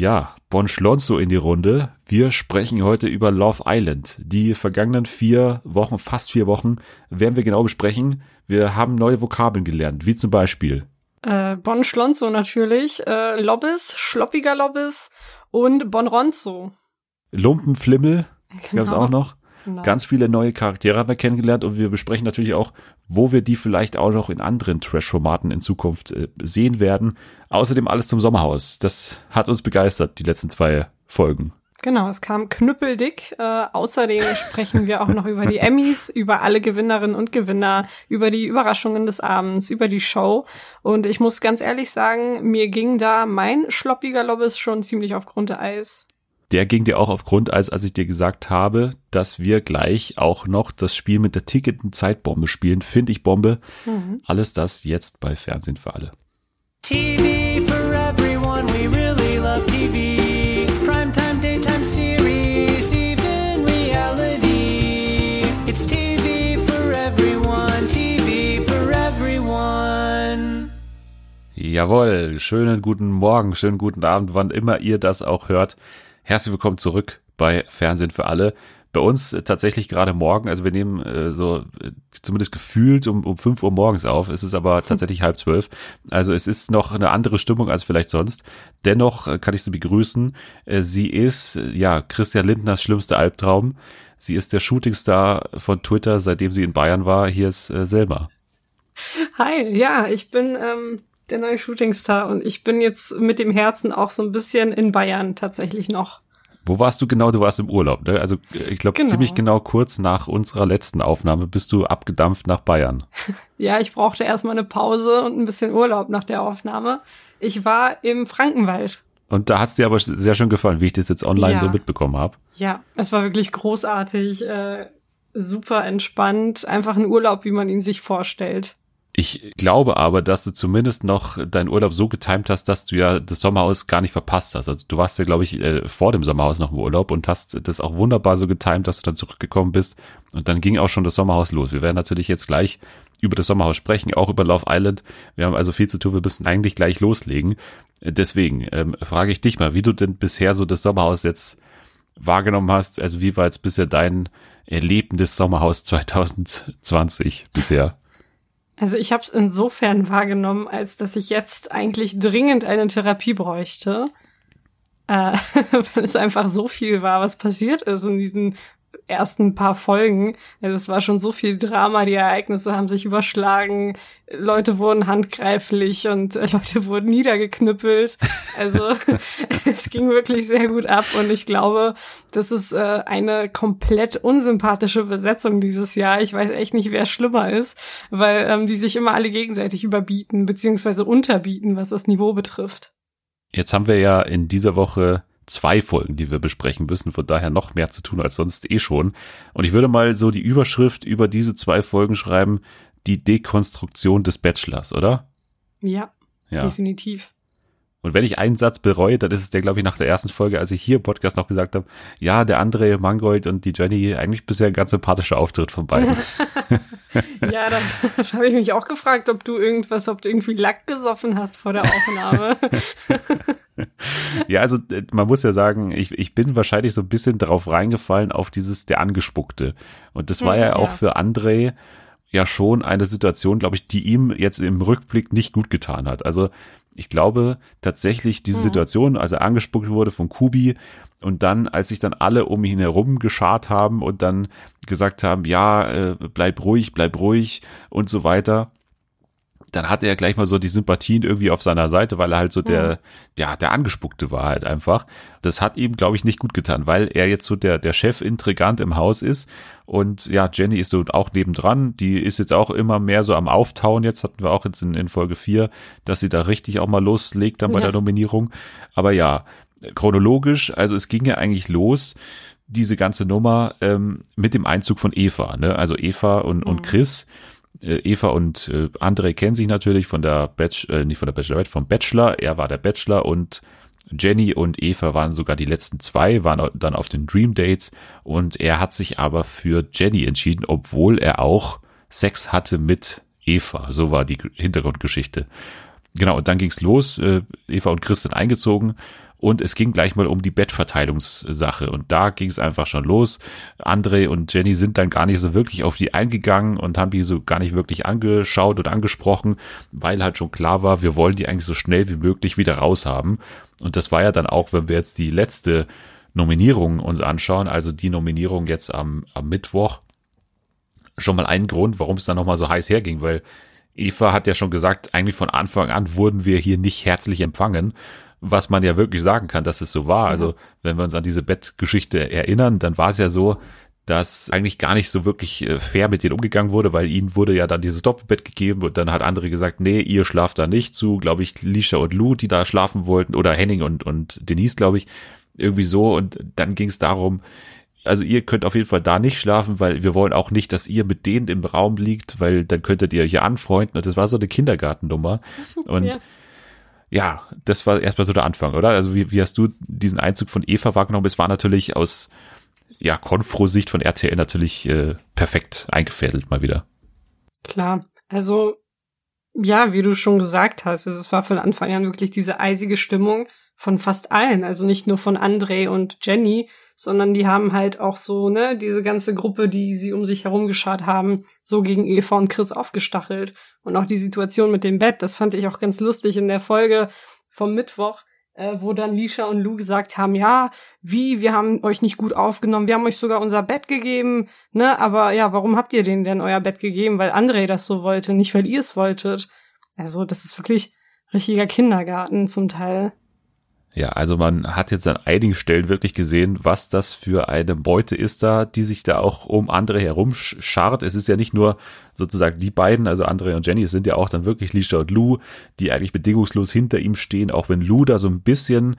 Ja, Bon Schlonzo in die Runde. Wir sprechen heute über Love Island. Die vergangenen vier Wochen, fast vier Wochen, werden wir genau besprechen. Wir haben neue Vokabeln gelernt, wie zum Beispiel. Äh, bon Schlonzo natürlich, äh, Lobbis, schloppiger Lobbis und Bon Ronzo. Lumpenflimmel Genau. gab es auch noch. Genau. Ganz viele neue Charaktere haben wir kennengelernt und wir besprechen natürlich auch, wo wir die vielleicht auch noch in anderen Trash-Formaten in Zukunft äh, sehen werden. Außerdem alles zum Sommerhaus. Das hat uns begeistert, die letzten zwei Folgen. Genau, es kam knüppeldick. Äh, außerdem sprechen wir auch noch über die Emmys, über alle Gewinnerinnen und Gewinner, über die Überraschungen des Abends, über die Show. Und ich muss ganz ehrlich sagen, mir ging da mein schloppiger Lobbys schon ziemlich auf Grundeis. Der ging dir auch auf Grundeis, als ich dir gesagt habe, dass wir gleich auch noch das Spiel mit der ticketen Zeitbombe spielen. Finde ich Bombe. Mhm. Alles das jetzt bei Fernsehen für alle. TV for everyone, we really love TV. Primetime, daytime series, even reality. It's TV for everyone, TV for everyone. Jawohl, schönen guten Morgen, schönen guten Abend, wann immer ihr das auch hört. Herzlich willkommen zurück bei Fernsehen für alle. Bei uns äh, tatsächlich gerade morgen, also wir nehmen äh, so äh, zumindest gefühlt um, um 5 Uhr morgens auf, es ist aber tatsächlich halb zwölf. Also es ist noch eine andere Stimmung als vielleicht sonst. Dennoch äh, kann ich sie begrüßen. Sie ist, ja, Christian Lindners schlimmster Albtraum. Sie ist der Shootingstar von Twitter, seitdem sie in Bayern war. Hier ist äh, Selma. Hi, ja, ich bin ähm, der neue Shootingstar und ich bin jetzt mit dem Herzen auch so ein bisschen in Bayern tatsächlich noch. Wo warst du genau? Du warst im Urlaub, ne? Also ich glaube Genau. ziemlich genau kurz nach unserer letzten Aufnahme bist du abgedampft nach Bayern. Ja, ich brauchte erstmal eine Pause und ein bisschen Urlaub nach der Aufnahme. Ich war im Frankenwald. Und da hat's dir aber sehr schön gefallen, wie ich das jetzt online Ja. so mitbekommen habe. Ja, es war wirklich großartig, äh, super entspannt, einfach ein Urlaub, wie man ihn sich vorstellt. Ich glaube aber, dass du zumindest noch deinen Urlaub so getimt hast, dass du ja das Sommerhaus gar nicht verpasst hast. Also du warst ja, glaube ich, äh, vor dem Sommerhaus noch im Urlaub und hast das auch wunderbar so getimt, dass du dann zurückgekommen bist. Und dann ging auch schon das Sommerhaus los. Wir werden natürlich jetzt gleich über das Sommerhaus sprechen, auch über Love Island. Wir haben also viel zu tun, wir müssen eigentlich gleich loslegen. Deswegen ähm, frage ich dich mal, wie du denn bisher so das Sommerhaus jetzt wahrgenommen hast. Also wie war jetzt bisher dein erlebendes Sommerhaus 2020 bisher? Also ich habe es insofern wahrgenommen, als dass ich jetzt eigentlich dringend eine Therapie bräuchte, äh, weil es einfach so viel war, was passiert ist in diesen ersten paar Folgen. Also es war schon so viel Drama, die Ereignisse haben sich überschlagen, Leute wurden handgreiflich und äh, Leute wurden niedergeknüppelt. Also es ging wirklich sehr gut ab und ich glaube, das ist äh, eine komplett unsympathische Besetzung dieses Jahr. Ich weiß echt nicht, wer schlimmer ist, weil ähm, die sich immer alle gegenseitig überbieten beziehungsweise unterbieten, was das Niveau betrifft. Jetzt haben wir ja in dieser Woche zwei Folgen, die wir besprechen müssen, von daher noch mehr zu tun als sonst eh schon. Und ich würde mal so die Überschrift über diese zwei Folgen schreiben, die Dekonstruktion des Bachelors, oder? Ja, Ja. definitiv. Und wenn ich einen Satz bereue, dann ist es der, glaube ich, nach der ersten Folge, als ich hier im Podcast noch gesagt habe, ja, der André Mangold und die Jenny, eigentlich bisher ein ganz sympathischer Auftritt von beiden. Ja, da habe ich mich auch gefragt, ob du irgendwas, ob du irgendwie Lack gesoffen hast vor der Aufnahme. Ja, also äh, man muss ja sagen, ich, ich bin wahrscheinlich so ein bisschen drauf reingefallen auf dieses der Angespuckte. Und das war ja auch ja. für André ja schon eine Situation, glaube ich, die ihm jetzt im Rückblick nicht gut getan hat. Also ich glaube tatsächlich diese Mhm. Situation, als er angespuckt wurde von Kubi und dann, als sich dann alle um ihn herum geschart haben und dann gesagt haben, ja, äh, bleib ruhig, bleib ruhig und so weiter, dann hatte er gleich mal so die Sympathien irgendwie auf seiner Seite, weil er halt so der, ja, der Angespuckte war halt einfach. Das hat ihm, glaube ich, nicht gut getan, weil er jetzt so der, der Chef-Intrigant im Haus ist. Und ja, Jenny ist so auch nebendran. Die ist jetzt auch immer mehr so am Auftauen. Jetzt hatten wir auch jetzt in, in Folge 4, dass sie da richtig auch mal loslegt dann bei Ja. der Nominierung. Aber ja, chronologisch, also es ging ja eigentlich los, diese ganze Nummer ähm, mit dem Einzug von Eva. Ne? Also Eva und, und Mhm. Chris. Äh, Eva und äh, André kennen sich natürlich von der Batch, äh, nicht von der Bachelorette, vom Bachelor. Er war der Bachelor und Jenny und Eva waren sogar die letzten zwei, waren dann auf den Dream Dates und er hat sich aber für Jenny entschieden, obwohl er auch Sex hatte mit Eva. So war die Hintergrundgeschichte. Genau, und dann ging's los. Äh, Eva und Chris sind eingezogen Und es ging gleich mal um die Bettverteilungssache. Und da ging es einfach schon los. André und Jenny sind dann gar nicht so wirklich auf die eingegangen und haben die so gar nicht wirklich angeschaut und angesprochen, weil halt schon klar war, wir wollen die eigentlich so schnell wie möglich wieder raushaben. Und das war ja dann auch, wenn wir jetzt die letzte Nominierung uns anschauen, also die Nominierung jetzt am, am Mittwoch, schon mal ein Grund, warum es dann nochmal so heiß herging, weil Eva hat ja schon gesagt, eigentlich von Anfang an wurden wir hier nicht herzlich empfangen, was man ja wirklich sagen kann, dass es so war. Also wenn wir uns an diese Bettgeschichte erinnern, dann war es ja so, dass eigentlich gar nicht so wirklich äh, fair mit denen umgegangen wurde, weil ihnen wurde ja dann dieses Doppelbett gegeben und dann hat andere gesagt, nee, ihr schlaft da nicht zu, glaube ich, Lisha und Lou, die da schlafen wollten, oder Henning und, und Denise, glaube ich, irgendwie so und dann ging es darum, also ihr könnt auf jeden Fall da nicht schlafen, weil wir wollen auch nicht, dass ihr mit denen im Raum liegt, weil dann könntet ihr euch anfreunden und das war so eine Kindergartennummer und Ja. Ja, das war erstmal so der Anfang, oder? Also wie, wie hast du diesen Einzug von Eva wahrgenommen? Es war natürlich aus ja, Konfro-Sicht von RTL natürlich äh, perfekt eingefädelt mal wieder. Klar. Also, ja, wie du schon gesagt hast, es war von Anfang an wirklich diese eisige Stimmung von fast allen. Also nicht nur von André und Jenny, sondern die haben halt auch so, ne, diese ganze Gruppe, die sie um sich herum geschart haben, so gegen Eva und Chris aufgestachelt. Und auch die Situation mit dem Bett, das fand ich auch ganz lustig in der Folge vom Mittwoch, äh, wo dann Lisha und Lou gesagt haben, ja, wie, wir haben euch nicht gut aufgenommen, wir haben euch sogar unser Bett gegeben, ne, aber ja, warum habt ihr denen denn euer Bett gegeben? Weil André das so wollte, nicht weil ihr es wolltet. Also, das ist wirklich richtiger Kindergarten zum Teil. Ja, also man hat jetzt an einigen Stellen wirklich gesehen, was das für eine Beute ist da, die sich da auch um André herum sch- scharrt. Es ist ja nicht nur sozusagen die beiden, also André und Jenny, es sind ja auch dann wirklich Lisha und Lou, die eigentlich bedingungslos hinter ihm stehen, auch wenn Lou da so ein bisschen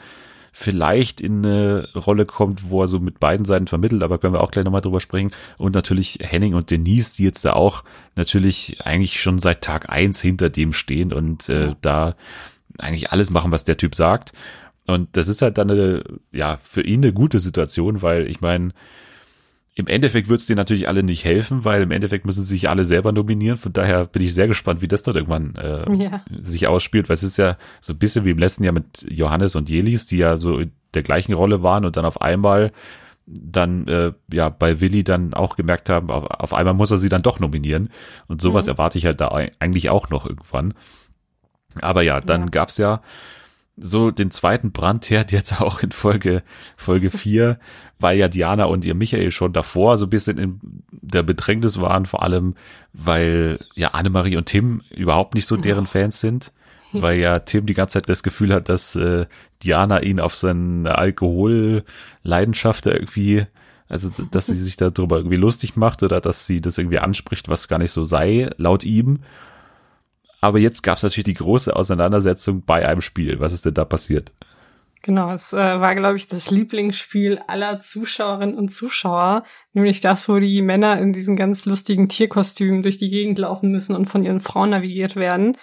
vielleicht in eine Rolle kommt, wo er so mit beiden Seiten vermittelt, aber können wir auch gleich nochmal drüber sprechen. Und natürlich Henning und Denise, die jetzt da auch natürlich eigentlich schon seit Tag eins hinter dem stehen und äh, da eigentlich alles machen, was der Typ sagt. Und das ist halt dann eine, ja, für ihn eine gute Situation, weil ich meine, im Endeffekt wird es dir natürlich alle nicht helfen, weil im Endeffekt müssen sie sich alle selber nominieren. Von daher bin ich sehr gespannt, wie das dann irgendwann äh, Ja. sich ausspielt, weil es ist ja so ein bisschen wie im letzten Jahr mit Johannes und Jelis, die ja so in der gleichen Rolle waren und dann auf einmal dann äh, ja bei Willi dann auch gemerkt haben, auf, auf einmal muss er sie dann doch nominieren. Und sowas Mhm. erwarte ich halt da ei- eigentlich auch noch irgendwann. Aber ja, dann Ja. gab's ja so den zweiten Brandherd jetzt auch in Folge Folge 4, weil ja Diana und ihr Michael schon davor so ein bisschen in der Bedrängnis waren, vor allem weil ja Annemarie und Tim überhaupt nicht so deren Fans sind, weil ja Tim die ganze Zeit das Gefühl hat, dass äh, Diana ihn auf seine Alkoholleidenschaft irgendwie also, dass sie sich darüber irgendwie lustig macht oder dass sie das irgendwie anspricht, was gar nicht so sei, laut ihm. Aber jetzt gab es natürlich die große Auseinandersetzung bei einem Spiel. Was ist denn da passiert? Genau, es äh, war, glaube ich, das Lieblingsspiel aller Zuschauerinnen und Zuschauer, nämlich das, wo die Männer in diesen ganz lustigen Tierkostümen durch die Gegend laufen müssen und von ihren Frauen navigiert werden.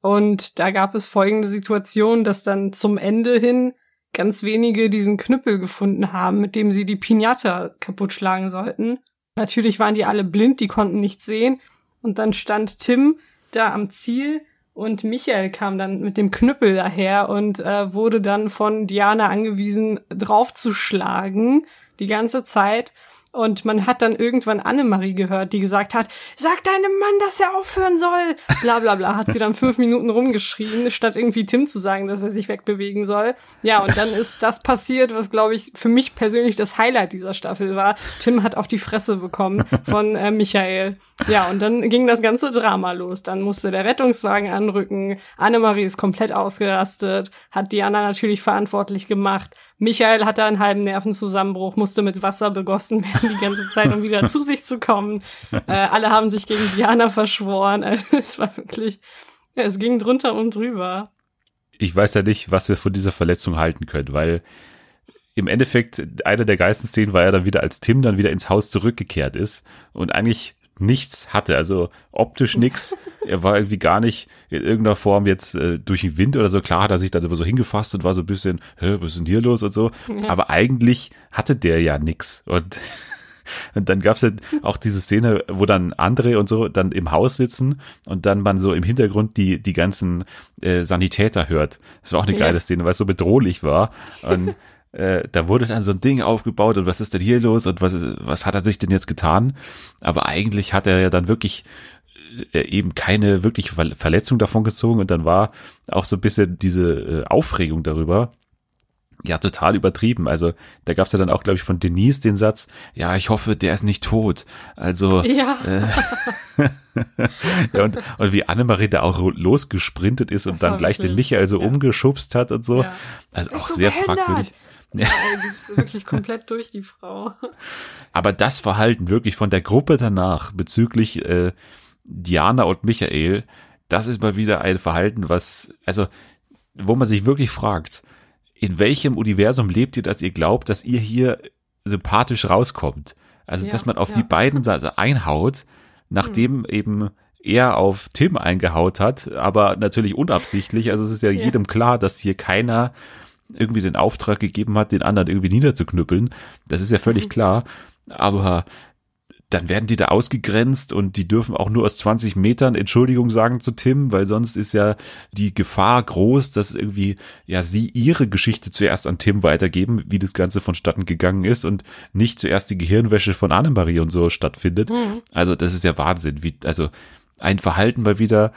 Und da gab es folgende Situation, dass dann zum Ende hin ganz wenige diesen Knüppel gefunden haben, mit dem sie die Pinata kaputt schlagen sollten. Natürlich waren die alle blind, die konnten nichts sehen. Und dann stand Tim da am Ziel und Michael kam dann mit dem Knüppel daher und äh, wurde dann von Diana angewiesen, draufzuschlagen die ganze Zeit. Und man hat dann irgendwann Annemarie gehört, die gesagt hat, sag deinem Mann, dass er aufhören soll. Bla bla bla, hat sie dann fünf Minuten rumgeschrien, statt irgendwie Tim zu sagen, dass er sich wegbewegen soll. Ja, und dann ist das passiert, was, glaube ich, für mich persönlich das Highlight dieser Staffel war. Tim hat auf die Fresse bekommen von äh, Michael. Ja, und dann ging das ganze Drama los. Dann musste der Rettungswagen anrücken. Annemarie ist komplett ausgerastet, hat Diana natürlich verantwortlich gemacht. Michael hatte einen halben Nervenzusammenbruch, musste mit Wasser begossen werden die ganze Zeit, um wieder zu sich zu kommen. Äh, alle haben sich gegen Diana verschworen. Also, es war wirklich, ja, es ging drunter und drüber. Ich weiß ja nicht, was wir von dieser Verletzung halten können, weil im Endeffekt eine der geilsten Szenen war ja dann wieder, als Tim dann wieder ins Haus zurückgekehrt ist und eigentlich nichts hatte, also optisch nix. Er war irgendwie gar nicht in irgendeiner Form jetzt äh, durch den Wind oder so. Klar hat er sich immer so hingefasst und war so ein bisschen, Hä, was ist denn hier los und so. Ja. Aber eigentlich hatte der ja nix und Und dann gab's ja auch diese Szene, wo dann André und so dann im Haus sitzen und dann man so im Hintergrund die, die ganzen äh, Sanitäter hört. Das war auch eine Ja. geile Szene, weil es so bedrohlich war. Und äh, da wurde dann so ein Ding aufgebaut und was ist denn hier los und was, ist, was hat er sich denn jetzt getan? Aber eigentlich hat er ja dann wirklich äh, eben keine wirklich Ver- Verletzung davon gezogen und dann war auch so ein bisschen diese äh, Aufregung darüber, ja, total übertrieben. Also da gab's ja dann auch, glaube ich, von Denise den Satz, ja, ich hoffe, der ist nicht tot. Also Ja. ja, und, und wie Annemarie da auch losgesprintet ist und Das dann war gleich den Michael so ja. umgeschubst hat und so. Ja. Also auch sehr fragwürdig. Ja. Die ist wirklich komplett durch, die Frau. Aber das Verhalten wirklich von der Gruppe danach bezüglich äh, Diana und Michael, das ist mal wieder ein Verhalten, was, also, wo man sich wirklich fragt, in welchem Universum lebt ihr, dass ihr glaubt, dass ihr hier sympathisch rauskommt? Also, Ja, dass man auf ja. die beiden da einhaut, nachdem eben er auf Tim eingehaut hat, aber natürlich unabsichtlich. Also es ist ja, Ja. jedem klar, dass hier keiner irgendwie den Auftrag gegeben hat, den anderen irgendwie niederzuknüppeln. Das ist ja völlig klar. Aber dann werden die da ausgegrenzt und die dürfen auch nur aus 20 Metern Entschuldigung sagen zu Tim, weil sonst ist ja die Gefahr groß, dass irgendwie ja sie ihre Geschichte zuerst an Tim weitergeben, wie das Ganze vonstatten gegangen ist und nicht zuerst die Gehirnwäsche von Annemarie und so stattfindet. Also das ist ja Wahnsinn, wie also ein Verhalten mal wieder,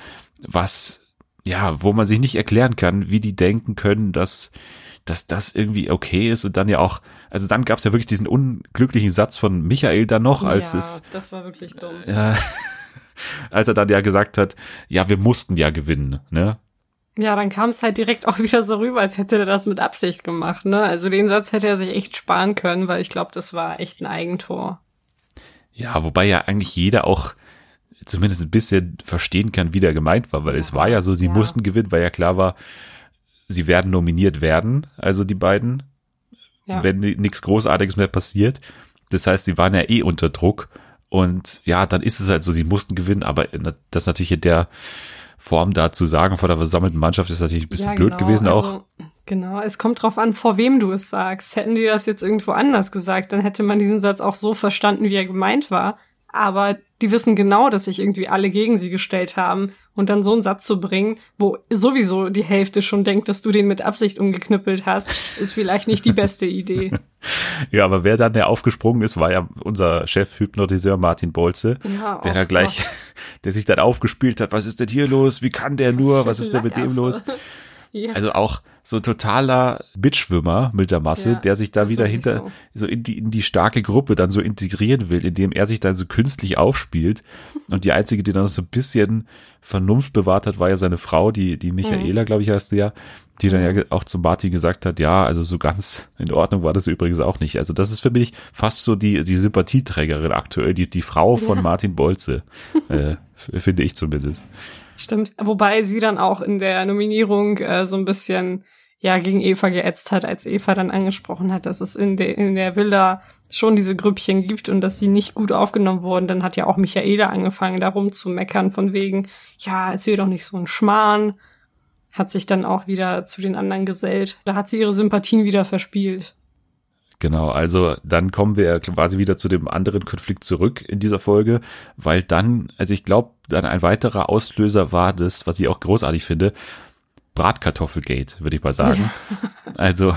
was ja, wo man sich nicht erklären kann, wie die denken können, dass dass das irgendwie okay ist und dann ja auch, also dann gab es ja wirklich diesen unglücklichen Satz von Michael dann noch, als ja, es das war wirklich dumm. ja, als er dann ja gesagt hat, ja, wir mussten ja gewinnen, ne? Ja, dann kam es halt direkt auch wieder so rüber, als hätte er das mit Absicht gemacht, ne? Also den Satz hätte er sich echt sparen können, weil ich glaube, das war echt ein Eigentor. Ja, wobei ja eigentlich jeder auch zumindest ein bisschen verstehen kann, wie der gemeint war, weil es war ja so, sie ja. mussten gewinnen, weil ja klar war, sie werden nominiert werden, also die beiden, Ja. wenn ni- nichts Großartiges mehr passiert. Das heißt, sie waren ja eh unter Druck und ja, dann ist es halt so, sie mussten gewinnen, aber das natürlich in der Form da zu sagen vor der versammelten Mannschaft ist natürlich ein bisschen ja, blöd genau, gewesen auch. also, Genau, es kommt drauf an, vor wem du es sagst. Hätten die das jetzt irgendwo anders gesagt, dann hätte man diesen Satz auch so verstanden, wie er gemeint war. Aber die wissen genau, dass sich irgendwie alle gegen sie gestellt haben. Und dann so einen Satz zu bringen, wo sowieso die Hälfte schon denkt, dass du den mit Absicht umgeknüppelt hast, ist vielleicht nicht die beste Idee. Ja, aber wer dann der aufgesprungen ist, war ja unser Chef-Hypnotiseur Martin Bolze, Ja, der da gleich, der sich dann aufgespielt hat, was ist denn hier los? Wie kann der nur? Was ist denn mit dem los? Ja. Also auch so ein totaler Mitschwimmer mit der Masse, Ja, der sich da wieder hinter, so in die, in die starke Gruppe dann so integrieren will, indem er sich dann so künstlich aufspielt. Und die einzige, die dann so ein bisschen Vernunft bewahrt hat, war ja seine Frau, die, die Michaela, Mhm. glaube ich, heißt sie ja, die dann ja ge- auch zu Martin gesagt hat, ja, also so ganz in Ordnung war das übrigens auch nicht. Also das ist für mich fast so die, die Sympathieträgerin aktuell, die, die Frau von Ja. Martin Bolze, äh, finde ich zumindest. Stimmt. Wobei sie dann auch in der Nominierung äh, so ein bisschen ja gegen Eva geätzt hat, als Eva dann angesprochen hat, dass es in der in der Villa schon diese Grüppchen gibt und dass sie nicht gut aufgenommen wurden. Dann hat ja auch Michaela angefangen, darum zu meckern von wegen, ja, erzähl doch nicht so ein Schmarrn. Hat sich dann auch wieder zu den anderen gesellt. Da hat sie ihre Sympathien wieder verspielt. Genau, also dann kommen wir quasi wieder zu dem anderen Konflikt zurück in dieser Folge, weil dann, also ich glaube, dann ein weiterer Auslöser war das, was ich auch großartig finde, Bratkartoffelgate, würde ich mal sagen. Also,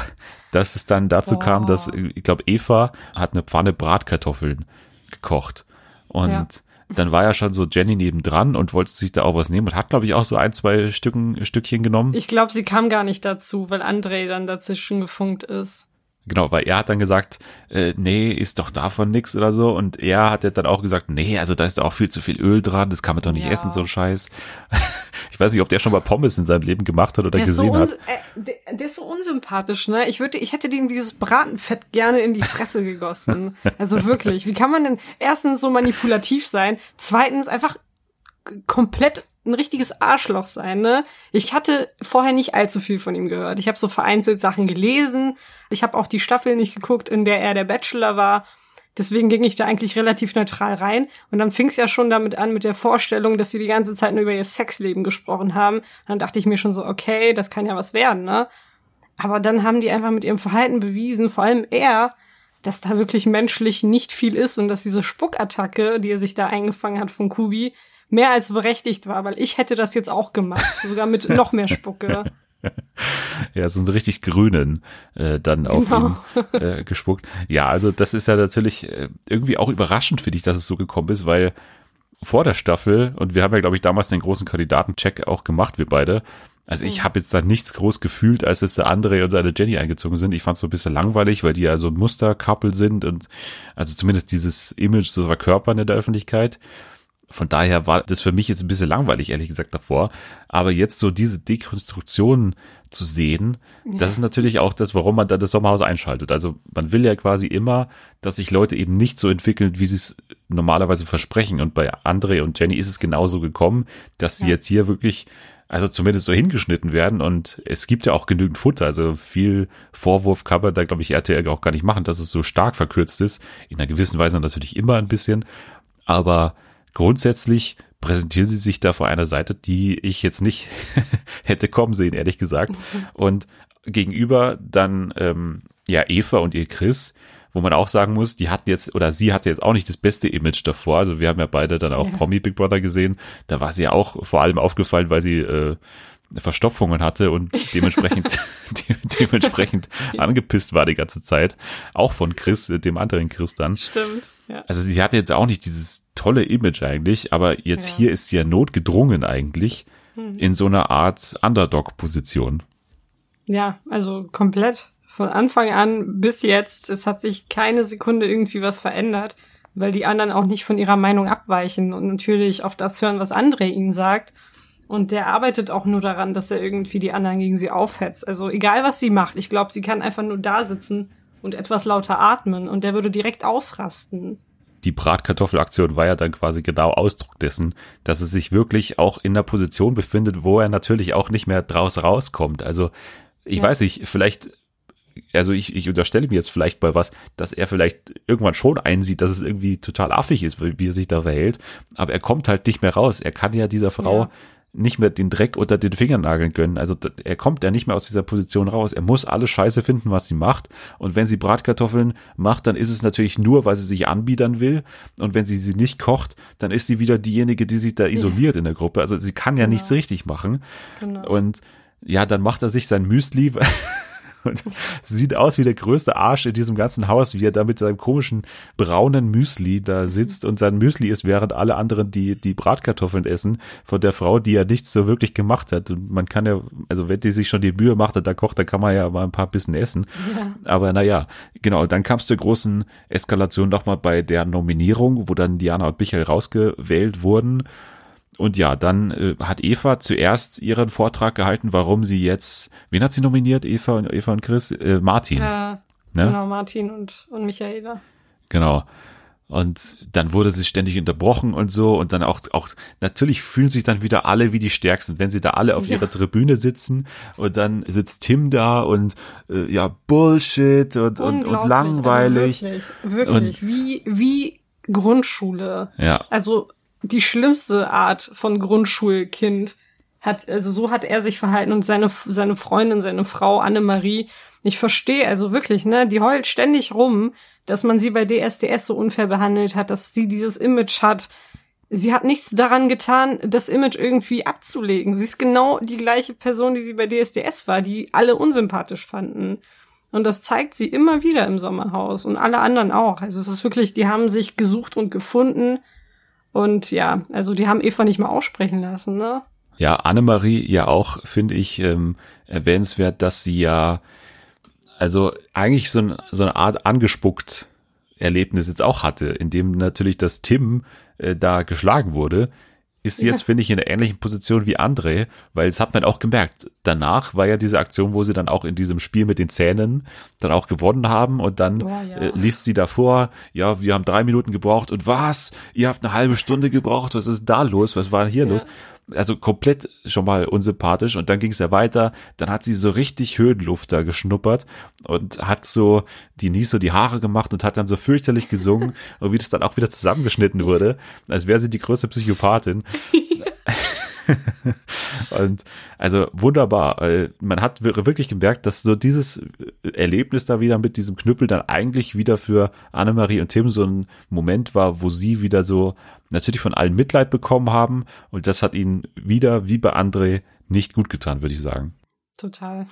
dass es dann dazu Boah. kam, dass, ich glaube, Eva hat eine Pfanne Bratkartoffeln gekocht. Und Ja. dann war ja schon so Jenny nebendran und wollte sich da auch was nehmen und hat, glaube ich, auch so ein, zwei Stücken, Stückchen genommen. Ich glaube, sie kam gar nicht dazu, weil André dann dazwischen gefunkt ist. Genau, weil er hat dann gesagt, äh, nee, ist doch davon nix oder so. Und er hat ja dann auch gesagt, nee, also da ist doch auch viel zu viel Öl dran, das kann man doch nicht Ja. essen, so ein Scheiß. Ich weiß nicht, ob der schon mal Pommes in seinem Leben gemacht hat oder Der so gesehen uns- hat. äh, der, der ist so unsympathisch, ne? Ich würde, ich hätte dem dieses Bratenfett gerne in die Fresse gegossen. Also wirklich, wie kann man denn erstens so manipulativ sein, zweitens einfach komplett ein richtiges Arschloch sein, ne? Ich hatte vorher nicht allzu viel von ihm gehört. Ich habe so vereinzelt Sachen gelesen. Ich habe auch die Staffel nicht geguckt, in der er der Bachelor war. Deswegen ging ich da eigentlich relativ neutral rein. Und dann fing es ja schon damit an mit der Vorstellung, dass sie die ganze Zeit nur über ihr Sexleben gesprochen haben. Und dann dachte ich mir schon so, okay, das kann ja was werden, ne? Aber dann haben die einfach mit ihrem Verhalten bewiesen, vor allem er, dass da wirklich menschlich nicht viel ist und dass diese Spuckattacke, die er sich da eingefangen hat von Kubi, mehr als berechtigt war, weil ich hätte das jetzt auch gemacht, sogar mit noch mehr Spucke. ja, so einen richtig grünen äh, dann auf Genau. ihn äh, gespuckt. Ja, also das ist ja natürlich äh, irgendwie auch überraschend für dich, dass es so gekommen ist, weil vor der Staffel, und wir haben ja, glaube ich, damals den großen Kandidatencheck auch gemacht, wir beide. Also ich Mhm. habe jetzt da nichts groß gefühlt, als jetzt der André und seine Jenny eingezogen sind. Ich fand es so ein bisschen langweilig, weil die ja so ein Mustercouple sind und also zumindest dieses Image so verkörpern in der Öffentlichkeit. Von daher war das für mich jetzt ein bisschen langweilig, ehrlich gesagt, davor. Aber jetzt so diese Dekonstruktion zu sehen, das ist natürlich auch das, warum man da das Sommerhaus einschaltet. Also man will ja quasi immer, dass sich Leute eben nicht so entwickeln, wie sie es normalerweise versprechen. Und bei André und Jenny ist es genauso gekommen, dass sie Ja. jetzt hier wirklich, also zumindest so hingeschnitten werden. Und es gibt ja auch genügend Futter. Also viel Vorwurf kann man da, glaube ich, RTL auch gar nicht machen, dass es so stark verkürzt ist. In einer gewissen Weise natürlich immer ein bisschen. Aber grundsätzlich präsentieren sie sich da vor einer Seite, die ich jetzt nicht hätte kommen sehen, ehrlich gesagt. Und gegenüber dann ähm, ja Eva und ihr Chris, wo man auch sagen muss, die hatten jetzt oder sie hatte jetzt auch nicht das beste Image davor. Also wir haben ja beide dann auch Ja. Promi Big Brother gesehen. Da war sie ja auch vor allem aufgefallen, weil sie äh, Verstopfungen hatte und dementsprechend de dementsprechend angepisst war die ganze Zeit. Auch von Chris, äh, dem anderen Chris dann. Stimmt. Ja. Also sie hatte jetzt auch nicht dieses tolle Image eigentlich, aber jetzt Ja. hier ist sie ja notgedrungen eigentlich in so einer Art Underdog-Position. Ja, also komplett. Von Anfang an bis jetzt, es hat sich keine Sekunde irgendwie was verändert, weil die anderen auch nicht von ihrer Meinung abweichen und natürlich auf das hören, was André ihnen sagt. Und der arbeitet auch nur daran, dass er irgendwie die anderen gegen sie aufhetzt. Also egal, was sie macht, ich glaube, sie kann einfach nur da sitzen und etwas lauter atmen und der würde direkt ausrasten. Die Bratkartoffelaktion war ja dann quasi genau Ausdruck dessen, dass es sich wirklich auch in einer Position befindet, wo er natürlich auch nicht mehr draus rauskommt. Also ich Ja. weiß nicht, vielleicht also ich, ich unterstelle mir jetzt vielleicht bei was, dass er vielleicht irgendwann schon einsieht, dass es irgendwie total affig ist, wie wie er sich da verhält, aber er kommt halt nicht mehr raus. Er kann ja dieser Frau Ja. Nicht mehr den Dreck unter den Fingernageln gönnen. Also d- er kommt ja nicht mehr aus dieser Position raus. Er muss alles scheiße finden, was sie macht. Und wenn sie Bratkartoffeln macht, dann ist es natürlich nur, weil sie sich anbiedern will. Und wenn sie sie nicht kocht, dann ist sie wieder diejenige, die sich da isoliert in der Gruppe. Also sie kann ja Genau. nichts richtig machen. Genau. Und ja, dann macht er sich sein Müsli und sieht aus wie der größte Arsch in diesem ganzen Haus, wie er da mit seinem komischen braunen Müsli da sitzt und sein Müsli ist, während alle anderen die, die Bratkartoffeln essen von der Frau, die ja nichts so wirklich gemacht hat. Und man kann ja, also wenn die sich schon die Mühe macht und da kocht, dann kann man ja mal ein paar Bissen essen. Ja. Aber naja, genau, dann kam es zur großen Eskalation nochmal bei der Nominierung, wo dann Diana und Michael rausgewählt wurden. Und ja, dann äh, hat Eva zuerst ihren Vortrag gehalten, warum sie jetzt, wen hat sie nominiert? Eva und Eva und Chris? Äh, Martin. Ja, ne? genau, Martin und, und Michaela. Genau. Und dann wurde sie ständig unterbrochen und so. Und dann auch, auch, natürlich fühlen sich dann wieder alle wie die Stärksten, wenn sie da alle auf Ja. ihrer Tribüne sitzen und dann sitzt Tim da und äh, ja, Bullshit und, und, und Unglaublich. langweilig. Also wirklich, wirklich. wie, wie Grundschule. ja, Also die schlimmste Art von Grundschulkind hat, also so hat er sich verhalten und seine, seine Freundin, seine Frau Annemarie. Ich verstehe, also wirklich, ne, die heult ständig rum, dass man sie bei DSDS so unfair behandelt hat, dass sie dieses Image hat. Sie hat nichts daran getan, das Image irgendwie abzulegen. Sie ist genau die gleiche Person, die sie bei DSDS war, die alle unsympathisch fanden. Und das zeigt sie immer wieder im Sommerhaus und alle anderen auch. Also es ist wirklich, die haben sich gesucht und gefunden. Und ja, also die haben Eva nicht mal aussprechen lassen, ne? Ja, Annemarie ja auch, finde ich, ähm, erwähnenswert, dass sie ja, also eigentlich so, ein, so eine Art angespuckt Erlebnis jetzt auch hatte, in dem natürlich das Tim äh, da geschlagen wurde, ist sie jetzt, Ja. finde ich, in einer ähnlichen Position wie André, weil es hat man auch gemerkt. Danach war ja diese Aktion, wo sie dann auch in diesem Spiel mit den Zähnen dann auch gewonnen haben und dann Oh, ja. äh, liest sie davor, ja, wir haben drei Minuten gebraucht und was? Ihr habt eine halbe Stunde gebraucht, was ist da los? Was war hier Ja. los? Also komplett schon mal unsympathisch. Und dann ging es ja weiter, dann hat sie so richtig Höhenluft da geschnuppert und hat so die nie so die Haare gemacht und hat dann so fürchterlich gesungen. Und wie das dann auch wieder zusammengeschnitten wurde, als wäre sie die größte Psychopathin. und also wunderbar. Äh, Man hat wir- wirklich gemerkt, dass so dieses Erlebnis da wieder mit diesem Knüppel dann eigentlich wieder für Annemarie und Tim so ein Moment war, wo sie wieder so natürlich von allen Mitleid bekommen haben und das hat ihnen wieder, wie bei André, nicht gut getan, würde ich sagen. Total.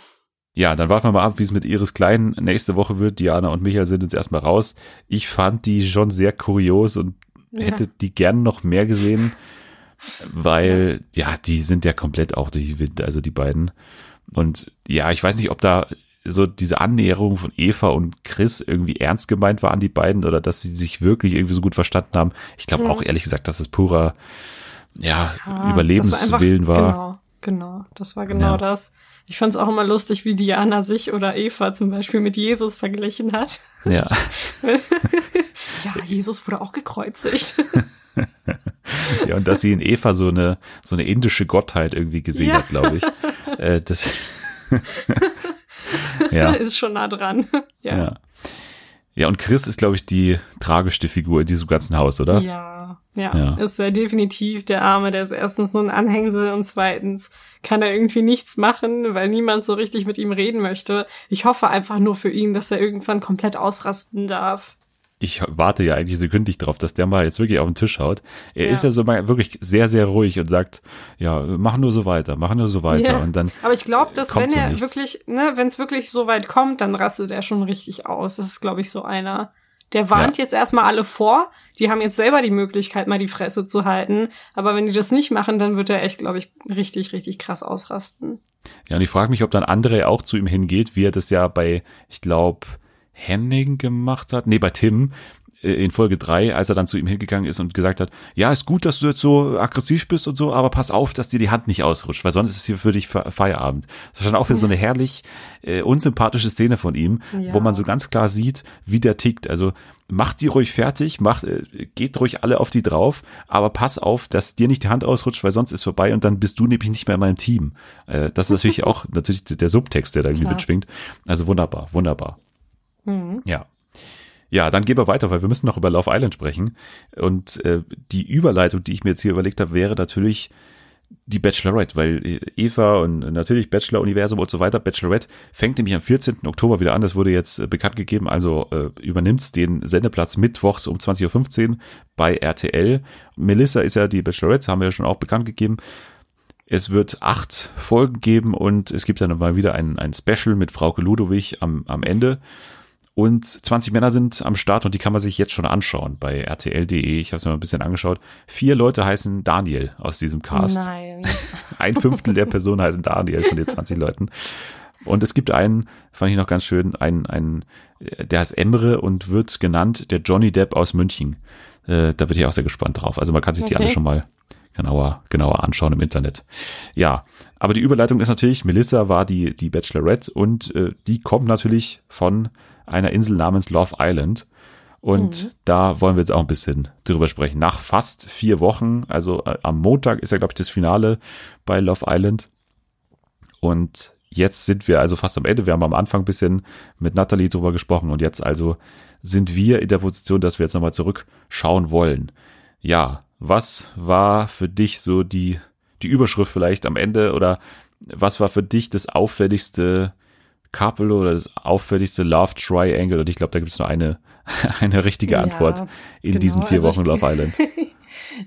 Ja, dann warten wir mal ab, wie es mit Iris Klein nächste Woche wird. Diana und Michael sind jetzt erstmal raus. Ich fand die schon sehr kurios und Ja. hätte die gern noch mehr gesehen, weil, ja, die sind ja komplett auch durch die Wind, also die beiden. Und ja, ich weiß nicht, ob da so diese Annäherung von Eva und Chris irgendwie ernst gemeint war an die beiden oder dass sie sich wirklich irgendwie so gut verstanden haben. Ich glaube Mhm. auch ehrlich gesagt, dass es purer, ja, Ja, Überlebenswillen das war. Genau, genau. Das war genau Ja. das. Ich fand es auch immer lustig, wie Diana sich oder Eva zum Beispiel mit Jesus verglichen hat. Ja. Ja, Jesus wurde auch gekreuzigt. Ja, und dass sie in Eva so eine, so eine indische Gottheit irgendwie gesehen Ja. hat, glaube ich. Äh, das, ja, Ist schon nah dran. Ja. ja. Ja, und Chris ist, glaube ich, die tragischste Figur in diesem ganzen Haus, oder? Ja, ja, Ja. ist er definitiv der Arme, der ist erstens nur ein Anhängsel und zweitens kann er irgendwie nichts machen, weil niemand so richtig mit ihm reden möchte. Ich hoffe einfach nur für ihn, dass er irgendwann komplett ausrasten darf. Ich warte ja eigentlich sekündlich drauf, dass der mal jetzt wirklich auf den Tisch haut. Er Ja. ist ja so mal wirklich sehr, sehr ruhig und sagt, ja, mach nur so weiter, mach nur so weiter. Ja. Und dann, Aber ich glaube, dass wenn so er nichts. wirklich, ne, wenn es wirklich so weit kommt, dann rastet er schon richtig aus. Das ist, glaube ich, so einer. Der warnt Ja. jetzt erstmal alle vor. Die haben jetzt selber die Möglichkeit, mal die Fresse zu halten. Aber wenn die das nicht machen, dann wird er echt, glaube ich, richtig, richtig krass ausrasten. ja, und ich frage mich, ob dann André auch zu ihm hingeht, wie er das ja bei, ich glaube, Henning gemacht hat. Nee, bei Tim äh, in Folge drei, als er dann zu ihm hingegangen ist und gesagt hat, ja, ist gut, dass du jetzt so aggressiv bist und so, aber pass auf, dass dir die Hand nicht ausrutscht, weil sonst ist es hier für dich Fe- Feierabend. Das ist dann auch wieder so eine herrlich äh, unsympathische Szene von ihm, Ja. wo man so ganz klar sieht, wie der tickt. Also macht die ruhig fertig, macht, äh, geht ruhig alle auf die drauf, aber pass auf, dass dir nicht die Hand ausrutscht, weil sonst ist vorbei und dann bist du nämlich nicht mehr in meinem Team. Äh, das ist natürlich auch natürlich der Subtext, der da irgendwie mitschwingt. Also wunderbar, wunderbar. Mhm. Ja. Ja, dann gehen wir weiter, weil wir müssen noch über Love Island sprechen. Und äh, die Überleitung, die ich mir jetzt hier überlegt habe, wäre natürlich die Bachelorette, weil äh, Eva und natürlich Bachelor-Universum und so weiter, Bachelorette fängt nämlich am 14. Oktober wieder an. Das wurde jetzt äh, bekannt gegeben, also äh, übernimmt's den Sendeplatz mittwochs um 20.15 Uhr bei RTL. Melissa ist ja die Bachelorette, haben wir ja schon auch bekannt gegeben. Es wird acht Folgen geben und es gibt dann mal wieder ein, ein Special mit Frauke Ludowig am, am Ende. Und 20 Männer sind am Start und die kann man sich jetzt schon anschauen bei rtl.de. Ich habe es mir mal ein bisschen angeschaut. Vier Leute heißen Daniel aus diesem Cast. Nein. Ein Fünftel der Personen heißen Daniel von den 20 Leuten. Und es gibt einen, fand ich noch ganz schön, einen, einen, äh, der heißt Emre und wird genannt der Johnny Depp aus München. Äh, da bin ich auch sehr gespannt drauf. Also man kann sich die Okay. alle schon mal genauer, genauer anschauen im Internet. Ja, aber die Überleitung ist natürlich, Melissa war die, die Bachelorette und äh, die kommt natürlich von einer Insel namens Love Island. Und Mhm. da wollen wir jetzt auch ein bisschen drüber sprechen. Nach fast vier Wochen, also äh, am Montag ist ja, glaube ich, das Finale bei Love Island. Und jetzt sind wir also fast am Ende. Wir haben am Anfang ein bisschen mit Natalie drüber gesprochen und jetzt also sind wir in der Position, dass wir jetzt nochmal zurückschauen wollen. Ja, was war für dich so die, die Überschrift vielleicht am Ende oder was war für dich das auffälligste Couple oder das auffälligste Love Triangle? Und ich glaube, da gibt es nur eine, eine richtige Ja, Antwort in genau. diesen vier Also Wochen ich- Love Island.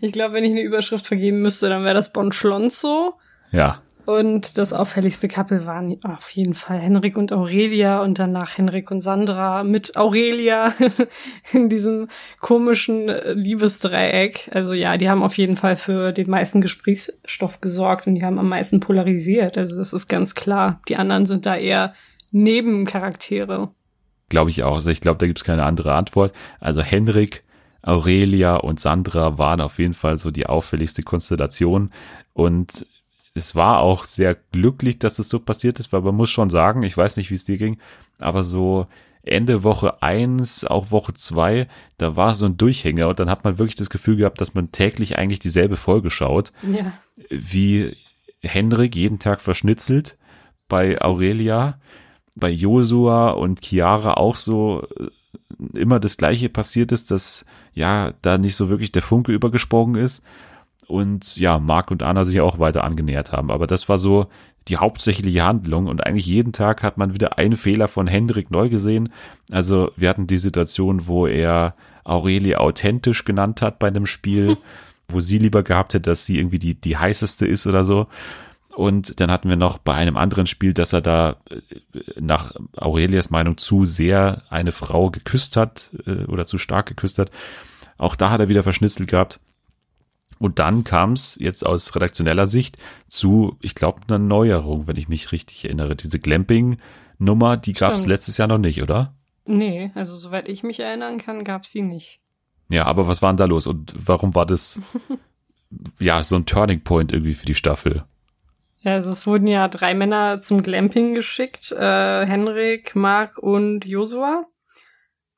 Ich glaube, wenn ich eine Überschrift vergeben müsste, dann wäre das Bon Schlonzo. Ja, Und das auffälligste Couple waren auf jeden Fall Henrik und Aurelia und danach Henrik und Sandra mit Aurelia in diesem komischen äh, Liebesdreieck. Also ja, die haben auf jeden Fall für den meisten Gesprächsstoff gesorgt und die haben am meisten polarisiert. Also das ist ganz klar. Die anderen sind da eher Nebencharaktere. glaube ich auch. Also ich glaube, da gibt es keine andere Antwort. Also Henrik, Aurelia und Sandra waren auf jeden Fall so die auffälligste Konstellation. Und es war auch sehr glücklich, dass es so passiert ist, weil man muss schon sagen, ich weiß nicht, wie es dir ging, aber so Ende Woche eins, auch Woche zwei, da war so ein Durchhänger und dann hat man wirklich das Gefühl gehabt, dass man täglich eigentlich dieselbe Folge schaut Ja. wie Henrik jeden Tag verschnitzelt, bei Aurelia, bei Josua und Chiara auch so äh, immer das gleiche passiert ist, dass ja da nicht so wirklich der Funke übergesprungen ist. und ja, Mark und Anna sich auch weiter angenähert haben. Aber das war so die hauptsächliche Handlung und eigentlich jeden Tag hat man wieder einen Fehler von Hendrik neu gesehen. Also wir hatten die Situation, wo er Aurelie authentisch genannt hat bei einem Spiel, wo sie lieber gehabt hätte, dass sie irgendwie die, die heißeste ist oder so. Und dann hatten wir noch bei einem anderen Spiel, dass er da äh, nach Aurelias Meinung zu sehr eine Frau geküsst hat äh, oder zu stark geküsst hat. Auch da hat er wieder verschnitzelt gehabt. Und dann kam es jetzt aus redaktioneller Sicht zu, ich glaube, einer Neuerung, wenn ich mich richtig erinnere. Diese Glamping-Nummer, die gab es letztes Jahr noch nicht, oder? Nee, also soweit ich mich erinnern kann, gab sie nicht. Ja, aber was war denn da los und warum war das ja so ein Turning Point irgendwie für die Staffel? Ja, also es wurden ja drei Männer zum Glamping geschickt, äh, Henrik, Mark und Josua.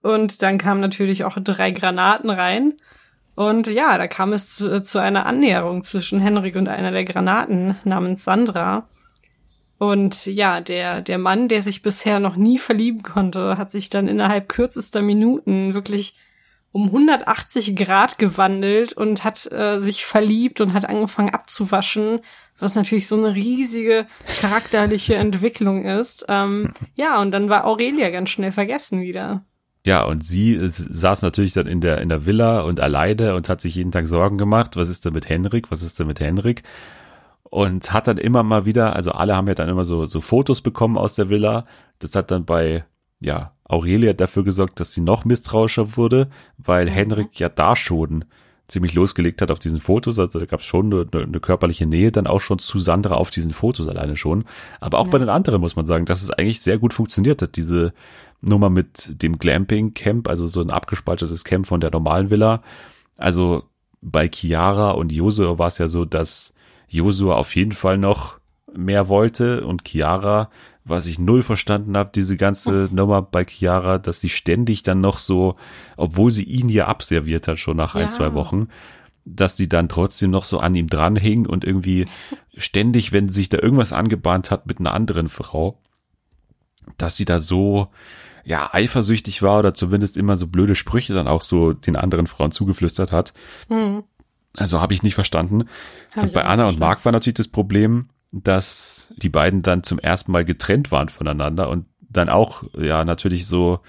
Und dann kamen natürlich auch drei Granaten rein. Und ja, da kam es zu, zu einer Annäherung zwischen Henrik und einer der Granaten namens Sandra. Und ja, der, der Mann, der sich bisher noch nie verlieben konnte, hat sich dann innerhalb kürzester Minuten wirklich um 180 Grad gewandelt und hat äh, sich verliebt und hat angefangen abzuwaschen, was natürlich so eine riesige charakterliche Entwicklung ist. Ähm, ja, und dann war Aurelia ganz schnell vergessen wieder. Ja, und sie saß natürlich dann in der, in der Villa und alleine und hat sich jeden Tag Sorgen gemacht, was ist denn mit Henrik, was ist denn mit Henrik? Und hat dann immer mal wieder, also alle haben ja dann immer so, so Fotos bekommen aus der Villa. Das hat dann bei, ja, Aurelia dafür gesorgt, dass sie noch misstrauischer wurde, weil Mhm. Henrik ja da schon ziemlich losgelegt hat auf diesen Fotos. Also da gab es schon eine, eine körperliche Nähe, dann auch schon zu Sandra auf diesen Fotos alleine schon. Aber auch Ja. bei den anderen muss man sagen, dass es eigentlich sehr gut funktioniert hat, diese Nummer mit dem Glamping-Camp, also so ein abgespaltetes Camp von der normalen Villa. Also bei Chiara und Josua war es ja so, dass Josua auf jeden Fall noch mehr wollte und Chiara, was ich null verstanden habe, diese ganze Nummer bei Chiara, dass sie ständig dann noch so, obwohl sie ihn ja abserviert hat schon nach ein, Ja. zwei Wochen, dass sie dann trotzdem noch so an ihm dranhing und irgendwie ständig, wenn sich da irgendwas angebahnt hat mit einer anderen Frau, dass sie da so ja eifersüchtig war oder zumindest immer so blöde Sprüche dann auch so den anderen Frauen zugeflüstert hat. Hm, Also habe ich nicht verstanden. hab Und bei Anna und nicht Marc war natürlich das Problem, dass die beiden dann zum ersten Mal getrennt waren voneinander und dann auch ja natürlich so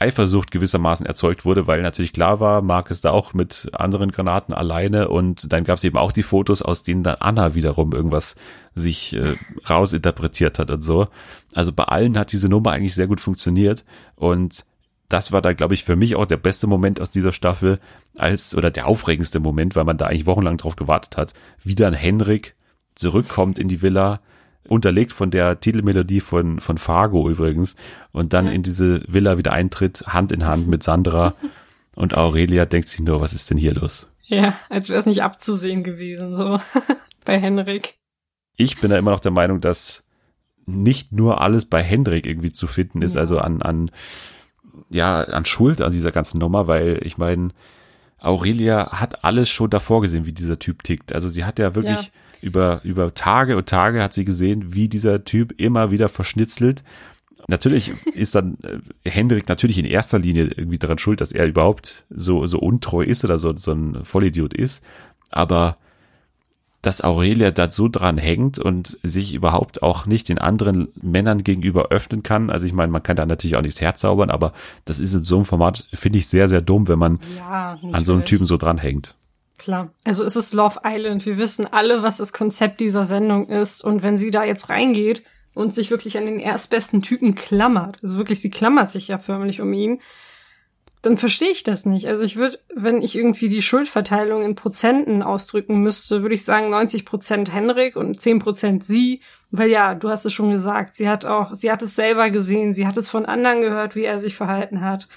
Eifersucht gewissermaßen erzeugt wurde, weil natürlich klar war, Marc ist da auch mit anderen Granaten alleine und dann gab es eben auch die Fotos, aus denen dann Anna wiederum irgendwas sich äh, rausinterpretiert hat und so. Also bei allen hat diese Nummer eigentlich sehr gut funktioniert und das war da, glaube ich, für mich auch der beste Moment aus dieser Staffel, als, oder der aufregendste Moment, weil man da eigentlich wochenlang drauf gewartet hat, wie dann Henrik zurückkommt in die Villa, unterlegt von der Titelmelodie von, von Fargo übrigens, und dann Ja. in diese Villa wieder eintritt, Hand in Hand mit Sandra. und Aurelia denkt sich nur, was ist denn hier los? Ja, als wäre es nicht abzusehen gewesen, so bei Henrik. Ich bin da immer noch der Meinung, dass nicht nur alles bei Hendrik irgendwie zu finden ist, Ja. also an, an, ja, an Schuld an dieser ganzen Nummer, weil ich meine, Aurelia hat alles schon davor gesehen, wie dieser Typ tickt. Also sie hat ja wirklich Ja. Über, über Tage und Tage hat sie gesehen, wie dieser Typ immer wieder verschnitzelt. Natürlich ist dann äh, Hendrik natürlich in erster Linie irgendwie daran schuld, dass er überhaupt so, so untreu ist oder so, so ein Vollidiot ist. Aber dass Aurelia da so dran hängt und sich überhaupt auch nicht den anderen Männern gegenüber öffnen kann. Also ich meine, man kann da natürlich auch nichts herzaubern, aber das ist in so einem Format, finde ich, sehr, sehr dumm, wenn man Ja, an so einem. Typen so dran hängt. Klar. Also es ist Love Island. Wir wissen alle, was das Konzept dieser Sendung ist. Und wenn sie da jetzt reingeht und sich wirklich an den erstbesten Typen klammert, also wirklich, sie klammert sich ja förmlich um ihn, dann verstehe ich das nicht. Also ich würde, wenn ich irgendwie die Schuldverteilung in Prozenten ausdrücken müsste, würde ich sagen 90 Prozent Henrik und 10 Prozent sie. Weil ja, du hast es schon gesagt, sie hat auch, sie hat es selber gesehen, sie hat es von anderen gehört, wie er sich verhalten hat.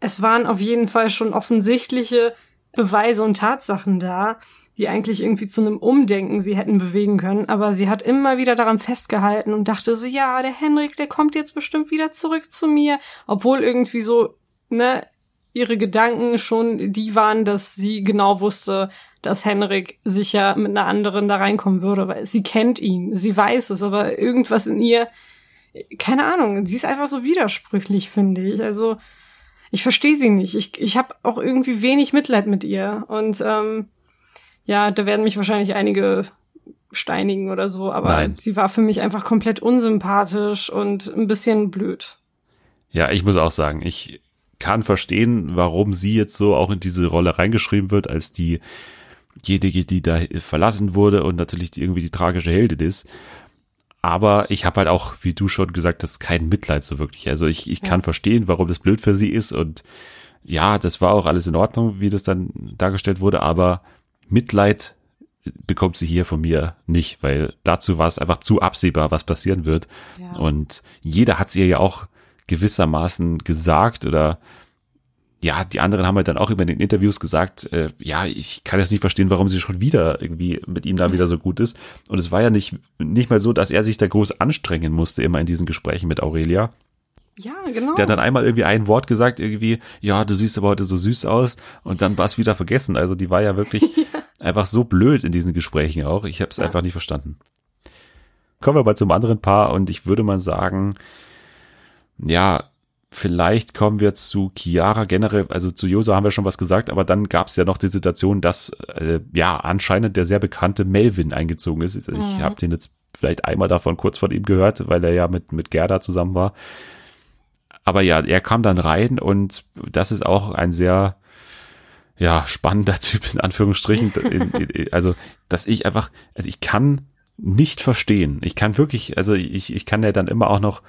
Es waren auf jeden Fall schon offensichtliche Beweise und Tatsachen da, die eigentlich irgendwie zu einem Umdenken sie hätten bewegen können, aber sie hat immer wieder daran festgehalten und dachte so, ja, der Henrik, der kommt jetzt bestimmt wieder zurück zu mir, obwohl irgendwie so, ne, ihre Gedanken schon die waren, dass sie genau wusste, dass Henrik sicher mit einer anderen da reinkommen würde, weil sie kennt ihn, sie weiß es, aber irgendwas in ihr, keine Ahnung, sie ist einfach so widersprüchlich, finde ich. Also ich verstehe sie nicht. Ich, ich habe auch irgendwie wenig Mitleid mit ihr. Und ähm, ja, da werden mich wahrscheinlich einige steinigen oder so, aber Nein. sie war für mich einfach komplett unsympathisch und ein bisschen blöd. Ja, ich muss auch sagen, ich kann verstehen, warum sie jetzt so auch in diese Rolle reingeschrieben wird, als diejenige, die da verlassen wurde und natürlich irgendwie die tragische Heldin ist. Aber ich habe halt auch, wie du schon gesagt hast, kein Mitleid so wirklich. Also ich, ich Ja. kann verstehen, warum das blöd für sie ist und ja, das war auch alles in Ordnung, wie das dann dargestellt wurde, aber Mitleid bekommt sie hier von mir nicht, weil dazu war es einfach zu absehbar, was passieren wird. Ja. Und jeder hat es ihr ja auch gewissermaßen gesagt oder ja, die anderen haben halt dann auch immer in den Interviews gesagt, äh, ja, ich kann jetzt nicht verstehen, warum sie schon wieder irgendwie mit ihm da wieder so gut ist. Und es war ja nicht, nicht mal so, dass er sich da groß anstrengen musste, immer in diesen Gesprächen mit Aurelia. Ja, genau. Der hat dann einmal irgendwie ein Wort gesagt, irgendwie, ja, du siehst aber heute so süß aus und dann war es wieder vergessen. Also die war ja wirklich einfach so blöd in diesen Gesprächen auch. Ich habe es Ja. einfach nicht verstanden. Kommen wir mal zum anderen Paar und ich würde mal sagen, ja, vielleicht kommen wir zu Chiara generell, also zu Josa haben wir schon was gesagt, aber dann gab es ja noch die Situation, dass äh, ja anscheinend der sehr bekannte Melvin eingezogen ist. Ich Mhm. habe den jetzt vielleicht einmal davon kurz von ihm gehört, weil er ja mit, mit Gerda zusammen war. Aber ja, er kam dann rein und das ist auch ein sehr ja, spannender Typ in Anführungsstrichen. Also, dass ich einfach, also ich kann nicht verstehen. Ich kann wirklich, also ich, ich kann ja dann immer auch noch,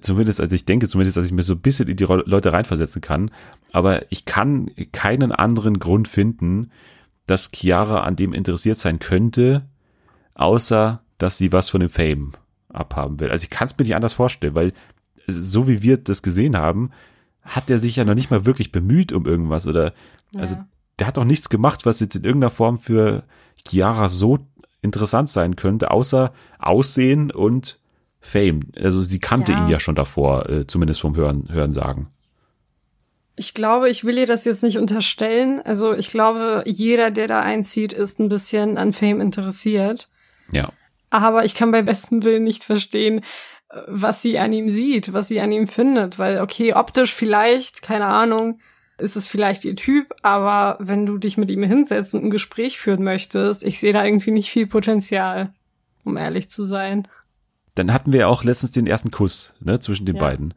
zumindest, also ich denke zumindest, dass ich mir so ein bisschen in die Leute reinversetzen kann. Aber ich kann keinen anderen Grund finden, dass Chiara an dem interessiert sein könnte, außer dass sie was von dem Fame abhaben will. Also ich kann es mir nicht anders vorstellen, weil so wie wir das gesehen haben, hat er sich ja noch nicht mal wirklich bemüht um irgendwas oder also Ja. der hat doch nichts gemacht, was jetzt in irgendeiner Form für Chiara so interessant sein könnte, außer Aussehen und Fame. Also sie kannte Ja. ihn ja schon davor, äh, zumindest vom Hören, Hören sagen. Ich glaube, ich will ihr das jetzt nicht unterstellen. Also ich glaube, jeder, der da einzieht, ist ein bisschen an Fame interessiert. Ja. Aber ich kann bei bestem Willen nicht verstehen, was sie an ihm sieht, was sie an ihm findet. Weil, okay, optisch vielleicht, keine Ahnung, ist es vielleicht ihr Typ, aber wenn du dich mit ihm hinsetzt und ein Gespräch führen möchtest, ich sehe da irgendwie nicht viel Potenzial, um ehrlich zu sein. Dann hatten wir ja auch letztens den ersten Kuss ne, zwischen den Ja. beiden.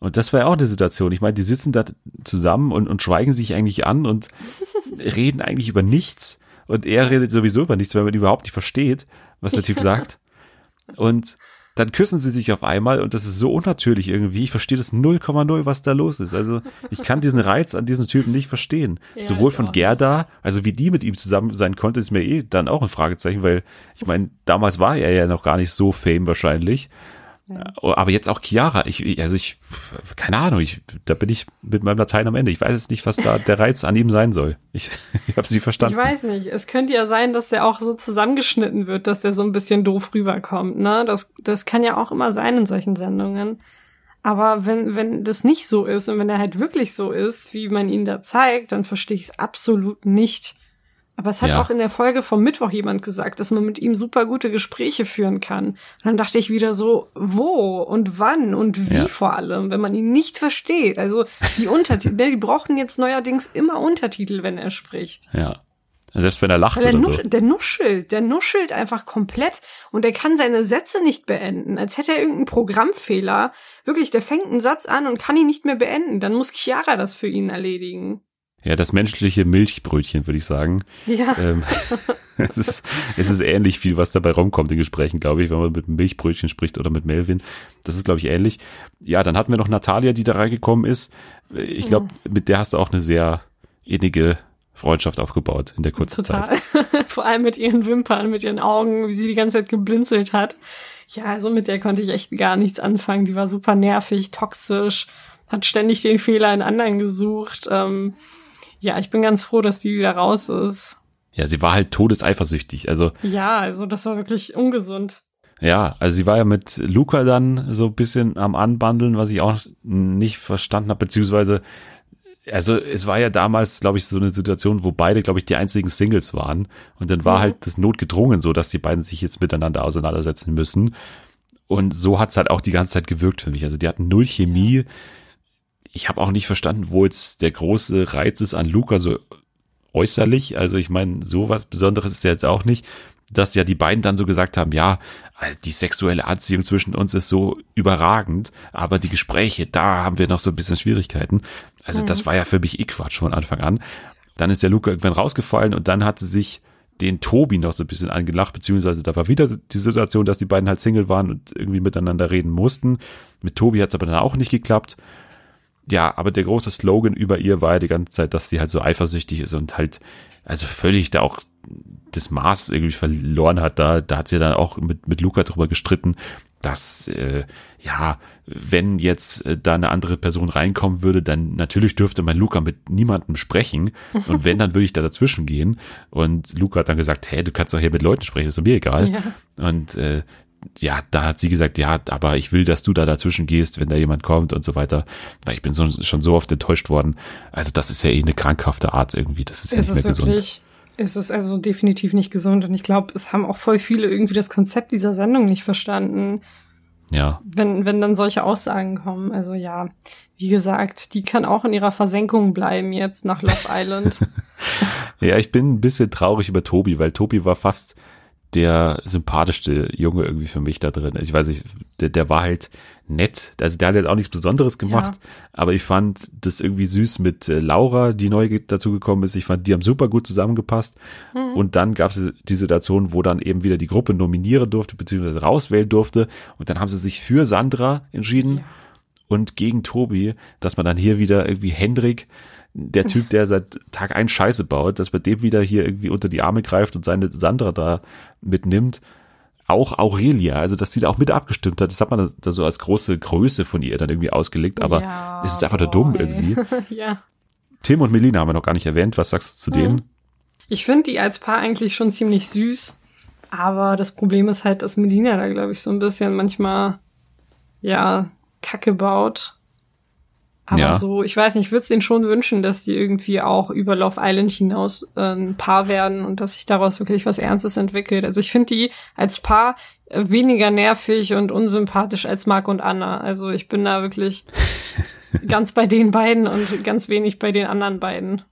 Und das war ja auch eine Situation. Ich meine, die sitzen da zusammen und, und schweigen sich eigentlich an und reden eigentlich über nichts. Und er redet sowieso über nichts, weil man überhaupt nicht versteht, was der Typ sagt. Und dann küssen sie sich auf einmal und das ist so unnatürlich irgendwie. Ich verstehe das 0,0, was da los ist. Also ich kann diesen Reiz an diesem Typen nicht verstehen. Ja, Sowohl von Gerda, also wie die mit ihm zusammen sein konnte, ist mir eh dann auch ein Fragezeichen, weil ich meine, damals war er ja noch gar nicht so fame wahrscheinlich. Oh, Aber jetzt auch Chiara, ich, also ich, keine Ahnung, ich, da bin ich mit meinem Latein am Ende. Ich weiß jetzt nicht, was da der Reiz an ihm sein soll. Ich, ich habe sie verstanden. Ich weiß nicht. Es könnte ja sein, dass der auch so zusammengeschnitten wird, dass der so ein bisschen doof rüberkommt, ne? Das, das kann ja auch immer sein in solchen Sendungen. Aber wenn, wenn das nicht so ist und wenn er halt wirklich so ist, wie man ihn da zeigt, dann verstehe ich es absolut nicht. Aber es hat Ja. auch in der Folge vom Mittwoch jemand gesagt, dass man mit ihm super gute Gespräche führen kann. Und dann dachte ich wieder so, wo und wann und wie Ja. vor allem, wenn man ihn nicht versteht. Also die Untertitel, ne, die brauchen jetzt neuerdings immer Untertitel, wenn er spricht. Ja. Selbst wenn er lacht der, oder nusch so. der nuschelt, der nuschelt einfach komplett und er kann seine Sätze nicht beenden, als hätte er irgendeinen Programmfehler. Wirklich, der fängt einen Satz an und kann ihn nicht mehr beenden. Dann muss Chiara das für ihn erledigen. Ja, das menschliche Milchbrötchen, würde ich sagen. Ja, Ähm, es, ist, es ist ähnlich viel, was dabei rumkommt in Gesprächen, glaube ich, wenn man mit einem Milchbrötchen spricht oder mit Melvin. Das ist, glaube ich, ähnlich. Ja, dann hatten wir noch Natalia, die da reingekommen ist. Ich glaube, mit der hast du auch eine sehr innige Freundschaft aufgebaut in der kurzen Zeit. total. Vor allem mit ihren Wimpern, mit ihren Augen, wie sie die ganze Zeit geblinzelt hat. Ja, also mit der konnte ich echt gar nichts anfangen. Die war super nervig, toxisch, hat ständig den Fehler in anderen gesucht. Ähm, ja, ich bin ganz froh, dass die wieder raus ist. Ja, sie war halt todeseifersüchtig. Also, Ja, also das war wirklich ungesund. ja, also sie war ja mit Luca dann so ein bisschen am Anbandeln, was ich auch nicht verstanden habe, beziehungsweise also es war ja damals, glaube ich, so eine Situation, wo beide, glaube ich, die einzigen Singles waren. Und dann war Mhm. halt das notgedrungen so, dass die beiden sich jetzt miteinander auseinandersetzen müssen. Und so hat's halt auch die ganze Zeit gewirkt für mich. Also die hatten null Chemie. Ich habe auch nicht verstanden, wo jetzt der große Reiz ist an Luca so äußerlich. Also ich meine, sowas Besonderes ist ja jetzt auch nicht, dass ja die beiden dann so gesagt haben, ja, die sexuelle Anziehung zwischen uns ist so überragend, aber die Gespräche, da haben wir noch so ein bisschen Schwierigkeiten. Also das war ja für mich eh Quatsch von Anfang an. Dann ist der Luca irgendwann rausgefallen und dann hatte sich den Tobi noch so ein bisschen angelacht, beziehungsweise da war wieder die Situation, dass die beiden halt Single waren und irgendwie miteinander reden mussten. Mit Tobi hat es aber dann auch nicht geklappt. Ja, aber der große Slogan über ihr war ja die ganze Zeit, dass sie halt so eifersüchtig ist und halt, also völlig da auch das Maß irgendwie verloren hat. Da, da hat sie dann auch mit, mit Luca drüber gestritten, dass, äh, ja, wenn jetzt äh, da eine andere Person reinkommen würde, dann natürlich dürfte mein Luca mit niemandem sprechen. Und wenn, dann würde ich da dazwischen gehen. Und Luca hat dann gesagt, hey, du kannst doch hier mit Leuten sprechen, ist mir egal. Ja. Und äh, ja, da hat sie gesagt, ja, aber ich will, dass du da dazwischen gehst, wenn da jemand kommt und so weiter, weil ich bin so, schon so oft enttäuscht worden. Also das ist ja eh eine krankhafte Art irgendwie, das ist ja Es nicht ist mehr gesund. wirklich, es ist also definitiv nicht gesund. Und ich glaube, es haben auch voll viele irgendwie das Konzept dieser Sendung nicht verstanden, Ja, wenn, wenn dann solche Aussagen kommen. Also ja, wie gesagt, die kann auch in ihrer Versenkung bleiben jetzt nach Love Island. ja, ich bin ein bisschen traurig über Tobi, weil Tobi war fast der sympathischste Junge irgendwie für mich da drin. Also ich weiß nicht, der, der war halt nett. Also der hat jetzt auch nichts Besonderes gemacht, aber ich fand das irgendwie süß mit äh, Laura, die neu ge- dazu gekommen ist. Ich fand, die haben super gut zusammengepasst. Und dann gab es die Situation, wo dann eben wieder die Gruppe nominieren durfte, beziehungsweise rauswählen durfte. Und dann haben sie sich für Sandra entschieden und gegen Tobi, dass man dann hier wieder irgendwie Hendrik, der Typ, der seit Tag ein Scheiße baut, dass man dem wieder hier irgendwie unter die Arme greift und seine Sandra da mitnimmt. Auch Aurelia, also dass die da auch mit abgestimmt hat, das hat man da so als große Größe von ihr dann irgendwie ausgelegt, aber Ja, es ist einfach nur boah, dumm irgendwie. ja. Tim und Melina haben wir noch gar nicht erwähnt, was sagst du zu denen? Ich finde die als Paar eigentlich schon ziemlich süß. Aber das Problem ist halt, dass Melina da, glaube ich, so ein bisschen manchmal, ja, Kacke baut. Aber Ja. so, ich weiß nicht, ich würde es denen schon wünschen, dass die irgendwie auch über Love Island hinaus äh, ein Paar werden und dass sich daraus wirklich was Ernstes entwickelt. Also ich finde die als Paar äh, weniger nervig und unsympathisch als Marc und Anna. Also ich bin da wirklich ganz bei den beiden und ganz wenig bei den anderen beiden.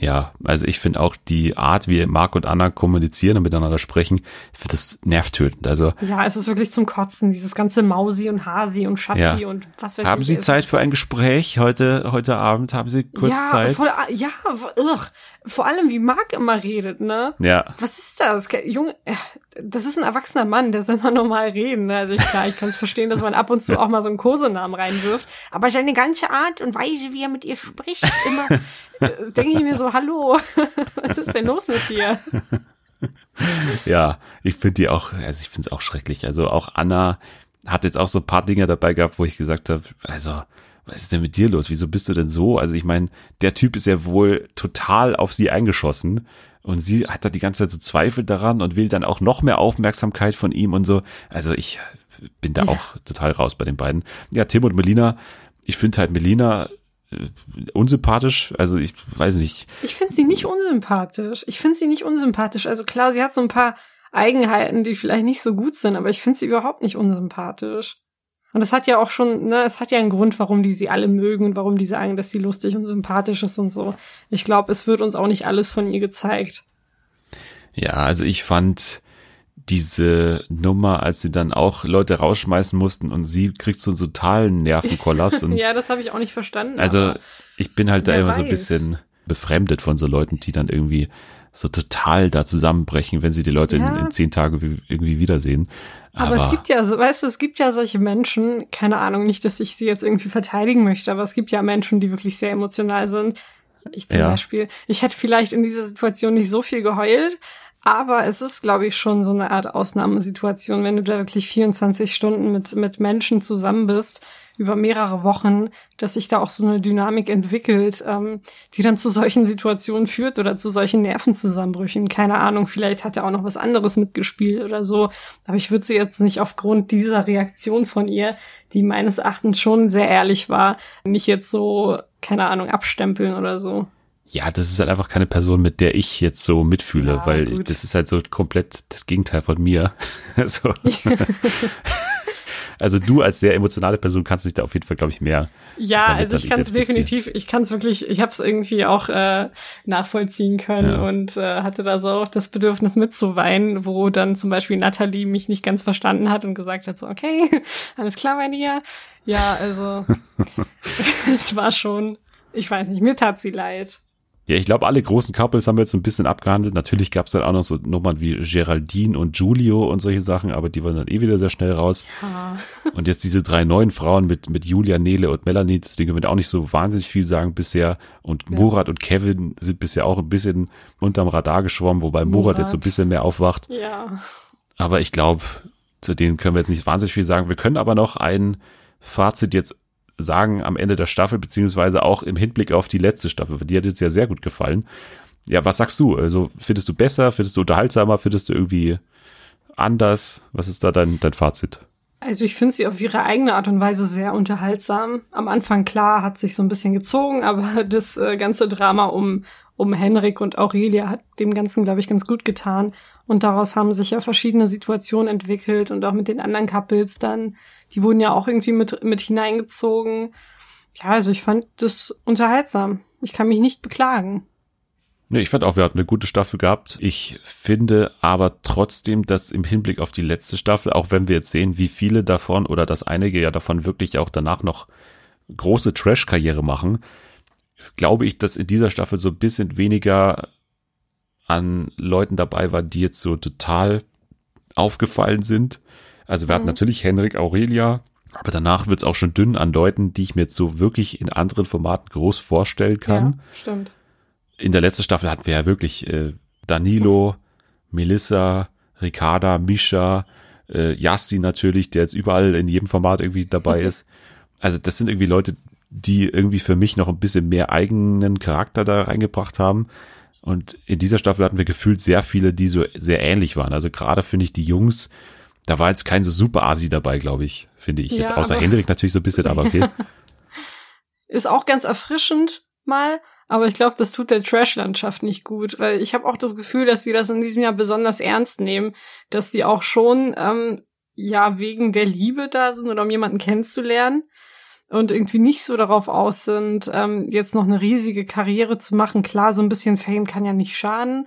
Ja, also ich finde auch die Art, wie Marc und Anna kommunizieren und miteinander sprechen, ich finde das nervtötend. Also Ja, es ist wirklich zum Kotzen, dieses ganze Mausi und Hasi und Schatzi Ja. und was weiß haben ich. Sie es Zeit für ein Gespräch heute, heute Abend? Haben Sie kurz ja, Zeit? Voll, ja, ugh. vor allem wie Marc immer redet, ne? Ja, Was ist das? Junge, äh, das ist ein erwachsener Mann, der soll mal normal reden. Ne? Also ich, klar, ich kann es verstehen, dass man ab und zu auch mal so einen Kosenamen reinwirft. Aber seine ganze Art und Weise, wie er mit ihr spricht, immer, denke ich mir so, hallo, was ist denn los mit dir? ja, ich finde die auch, also ich finde es auch schrecklich. Also auch Anna hat jetzt auch so ein paar Dinge dabei gehabt, wo ich gesagt habe, also was ist denn mit dir los? Wieso bist du denn so? Also ich meine, der Typ ist ja wohl total auf sie eingeschossen und sie hat da die ganze Zeit so Zweifel daran und will dann auch noch mehr Aufmerksamkeit von ihm und so. Also ich bin da Ja. auch total raus bei den beiden. Ja, Tim und Melina, ich finde halt Melina äh, unsympathisch. Also ich weiß nicht, Ich finde sie nicht unsympathisch. Ich finde sie nicht unsympathisch. Also klar, sie hat so ein paar Eigenheiten, die vielleicht nicht so gut sind, aber ich finde sie überhaupt nicht unsympathisch. Und das hat ja auch schon, ne, es hat ja einen Grund, warum die sie alle mögen und warum die sagen, dass sie lustig und sympathisch ist und so. Ich glaube, es wird uns auch nicht alles von ihr gezeigt. Ja, also ich fand diese Nummer, als sie dann auch Leute rausschmeißen mussten und sie kriegt so einen totalen Nervenkollaps und ja, das habe ich auch nicht verstanden. also aber ich bin halt da immer so ein weiß. bisschen befremdet von so Leuten, die dann irgendwie so total da zusammenbrechen, wenn sie die Leute Ja. in, in zehn Tagen wie- irgendwie wiedersehen. Aber, es gibt ja, so, weißt du, es gibt ja solche Menschen, keine Ahnung, nicht, dass ich sie jetzt irgendwie verteidigen möchte, aber es gibt ja Menschen, die wirklich sehr emotional sind. Ich zum Ja. Beispiel. Ich hätte vielleicht in dieser Situation nicht so viel geheult, aber es ist, glaube ich, schon so eine Art Ausnahmesituation, wenn du da wirklich 24 Stunden mit, mit Menschen zusammen bist, über mehrere Wochen, dass sich da auch so eine Dynamik entwickelt, ähm, die dann zu solchen Situationen führt oder zu solchen Nervenzusammenbrüchen. Keine Ahnung, vielleicht hat er auch noch was anderes mitgespielt oder so. Aber ich würde sie jetzt nicht aufgrund dieser Reaktion von ihr, die meines Erachtens schon sehr ehrlich war, nicht jetzt so, keine Ahnung, abstempeln oder so. Ja, das ist halt einfach keine Person, mit der ich jetzt so mitfühle, Ja, weil gut. das ist halt so komplett das Gegenteil von mir. so. Also du als sehr emotionale Person kannst dich da auf jeden Fall, glaube ich, mehr. Ja, also ich kann es definitiv, ich kann es wirklich, ich habe es irgendwie auch äh, nachvollziehen können Ja. und äh, hatte da so auch das Bedürfnis mitzuweinen, wo dann zum Beispiel Natalie mich nicht ganz verstanden hat und gesagt hat so, okay, alles klar bei dir. Ja, also es war schon, ich weiß nicht, mir tat sie leid. Ja, ich glaube, alle großen Couples haben wir jetzt ein bisschen abgehandelt. Natürlich gab es dann auch noch so Nummern wie Geraldine und Giulio und solche Sachen, aber die waren dann eh wieder sehr schnell raus. Ja. Und jetzt diese drei neuen Frauen mit, mit Julia, Nele und Melanie, zu denen können wir auch nicht so wahnsinnig viel sagen bisher. Und Ja. Murat und Kevin sind bisher auch ein bisschen unterm Radar geschwommen, wobei Murat, Murat. jetzt so ein bisschen mehr aufwacht. Ja. Aber ich glaube, zu denen können wir jetzt nicht wahnsinnig viel sagen. Wir können aber noch ein Fazit jetzt sagen am Ende der Staffel, beziehungsweise auch im Hinblick auf die letzte Staffel. Die hat jetzt ja sehr gut gefallen. Ja, was sagst du? Also findest du besser, findest du unterhaltsamer, findest du irgendwie anders? Was ist da dein, dein Fazit? Also ich finde sie auf ihre eigene Art und Weise sehr unterhaltsam. Am Anfang klar hat sich so ein bisschen gezogen, aber das äh, ganze Drama um um Henrik und Aurelia hat dem Ganzen, glaube ich, ganz gut getan. Und daraus haben sich ja verschiedene Situationen entwickelt und auch mit den anderen Couples dann. Die wurden ja auch irgendwie mit mit hineingezogen. Ja, also ich fand das unterhaltsam. Ich kann mich nicht beklagen. Nee, ich fand auch, wir hatten eine gute Staffel gehabt. Ich finde aber trotzdem, dass im Hinblick auf die letzte Staffel, auch wenn wir jetzt sehen, wie viele davon oder dass einige ja davon wirklich auch danach noch große Trash-Karriere machen, glaube ich, dass in dieser Staffel so ein bisschen weniger an Leuten dabei war, die jetzt so total aufgefallen sind. Also wir hatten Mhm. natürlich Henrik Aurelia, aber danach wird es auch schon dünn an Leuten, die ich mir jetzt so wirklich in anderen Formaten groß vorstellen kann Ja, stimmt. in der letzten Staffel hatten wir ja wirklich äh, Danilo, Melissa, Ricarda, Misha, äh, Yassi natürlich, der jetzt überall in jedem Format irgendwie dabei ist. Also das sind irgendwie Leute, die irgendwie für mich noch ein bisschen mehr eigenen Charakter da reingebracht haben. Und in dieser Staffel hatten wir gefühlt sehr viele, die so sehr ähnlich waren. Also gerade finde ich die Jungs, da war jetzt kein so super Asi dabei, glaube ich, finde ich jetzt. Ja, Außer aber- Hendrik natürlich so ein bisschen, aber okay. Ist auch ganz erfrischend mal, aber ich glaube, das tut der Trash-Landschaft nicht gut, weil ich habe auch das Gefühl, dass sie das in diesem Jahr besonders ernst nehmen, dass sie auch schon ähm, ja wegen der Liebe da sind oder um jemanden kennenzulernen und irgendwie nicht so darauf aus sind, ähm, jetzt noch eine riesige Karriere zu machen. Klar, so ein bisschen Fame kann ja nicht schaden,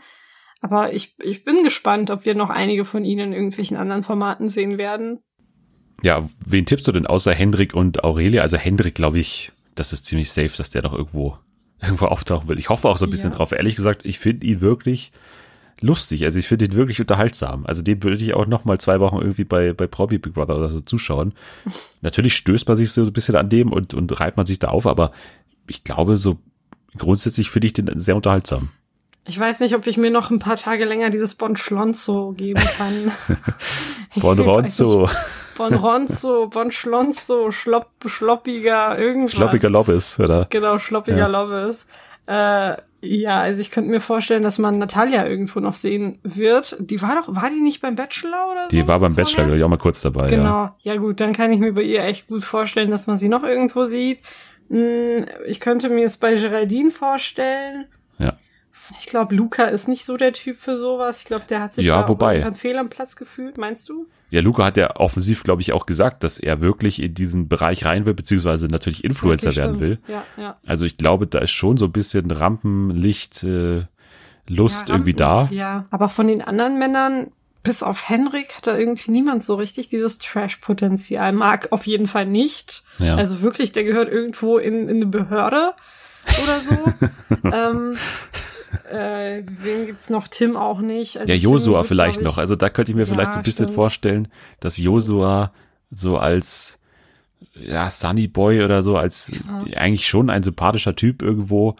aber ich, ich bin gespannt, ob wir noch einige von ihnen in irgendwelchen anderen Formaten sehen werden. Ja, wen tippst du denn außer Hendrik und Aurelia? Also Hendrik, glaube ich, das ist ziemlich safe, dass der noch irgendwo irgendwo auftauchen will. Ich hoffe auch so ein bisschen Ja. drauf. Ehrlich gesagt, ich finde ihn wirklich lustig. Also ich finde ihn wirklich unterhaltsam. Also dem würde ich auch noch mal zwei Wochen irgendwie bei bei Promi Big Brother oder so zuschauen. Natürlich stößt man sich so ein bisschen an dem und und reibt man sich da auf, aber ich glaube so grundsätzlich finde ich den sehr unterhaltsam. Ich weiß nicht, ob ich mir noch ein paar Tage länger dieses Bon Schlonzo geben kann. Bon Ronzo. Bon Ronzo, Bon Schlonzo, Schlopp, Schloppiger, irgendwas. Schloppiger Lobbes, oder? Genau, Schloppiger Ja. Lobbes. Äh, ja, also ich könnte mir vorstellen, dass man Natalia irgendwo noch sehen wird. Die war doch, war die nicht beim Bachelor oder so? Die war beim vorher? Bachelor, glaube ich, auch mal kurz dabei. Ja. Genau. Ja gut, dann kann ich mir bei ihr echt gut vorstellen, dass man sie noch irgendwo sieht. Hm, Ich könnte mir es bei Geraldine vorstellen. Ja. Ich glaube, Luca ist nicht so der Typ für sowas. Ich glaube, der hat sich Ja, da wobei. fehl am Platz gefühlt, meinst du? Ja, Luca hat ja offensiv, glaube ich, auch gesagt, dass er wirklich in diesen Bereich rein will, beziehungsweise natürlich Influencer Okay, werden will. Ja, ja. Also ich glaube, da ist schon so ein bisschen Rampenlicht, äh, Lust ja, irgendwie da. Rampen- Ja, aber von den anderen Männern, bis auf Henrik, hat da irgendwie niemand so richtig dieses Trash-Potenzial. Mag auf jeden Fall nicht. Ja. Also wirklich, der gehört irgendwo in, in eine Behörde oder so. ähm, äh, wen gibt's noch? Tim auch nicht. Also ja, Josua vielleicht ich- noch. Also da könnte ich mir Ja, vielleicht so ein bisschen stimmt. vorstellen, dass Josua so als ja, Sunny Boy oder so, als eigentlich schon ein sympathischer Typ irgendwo,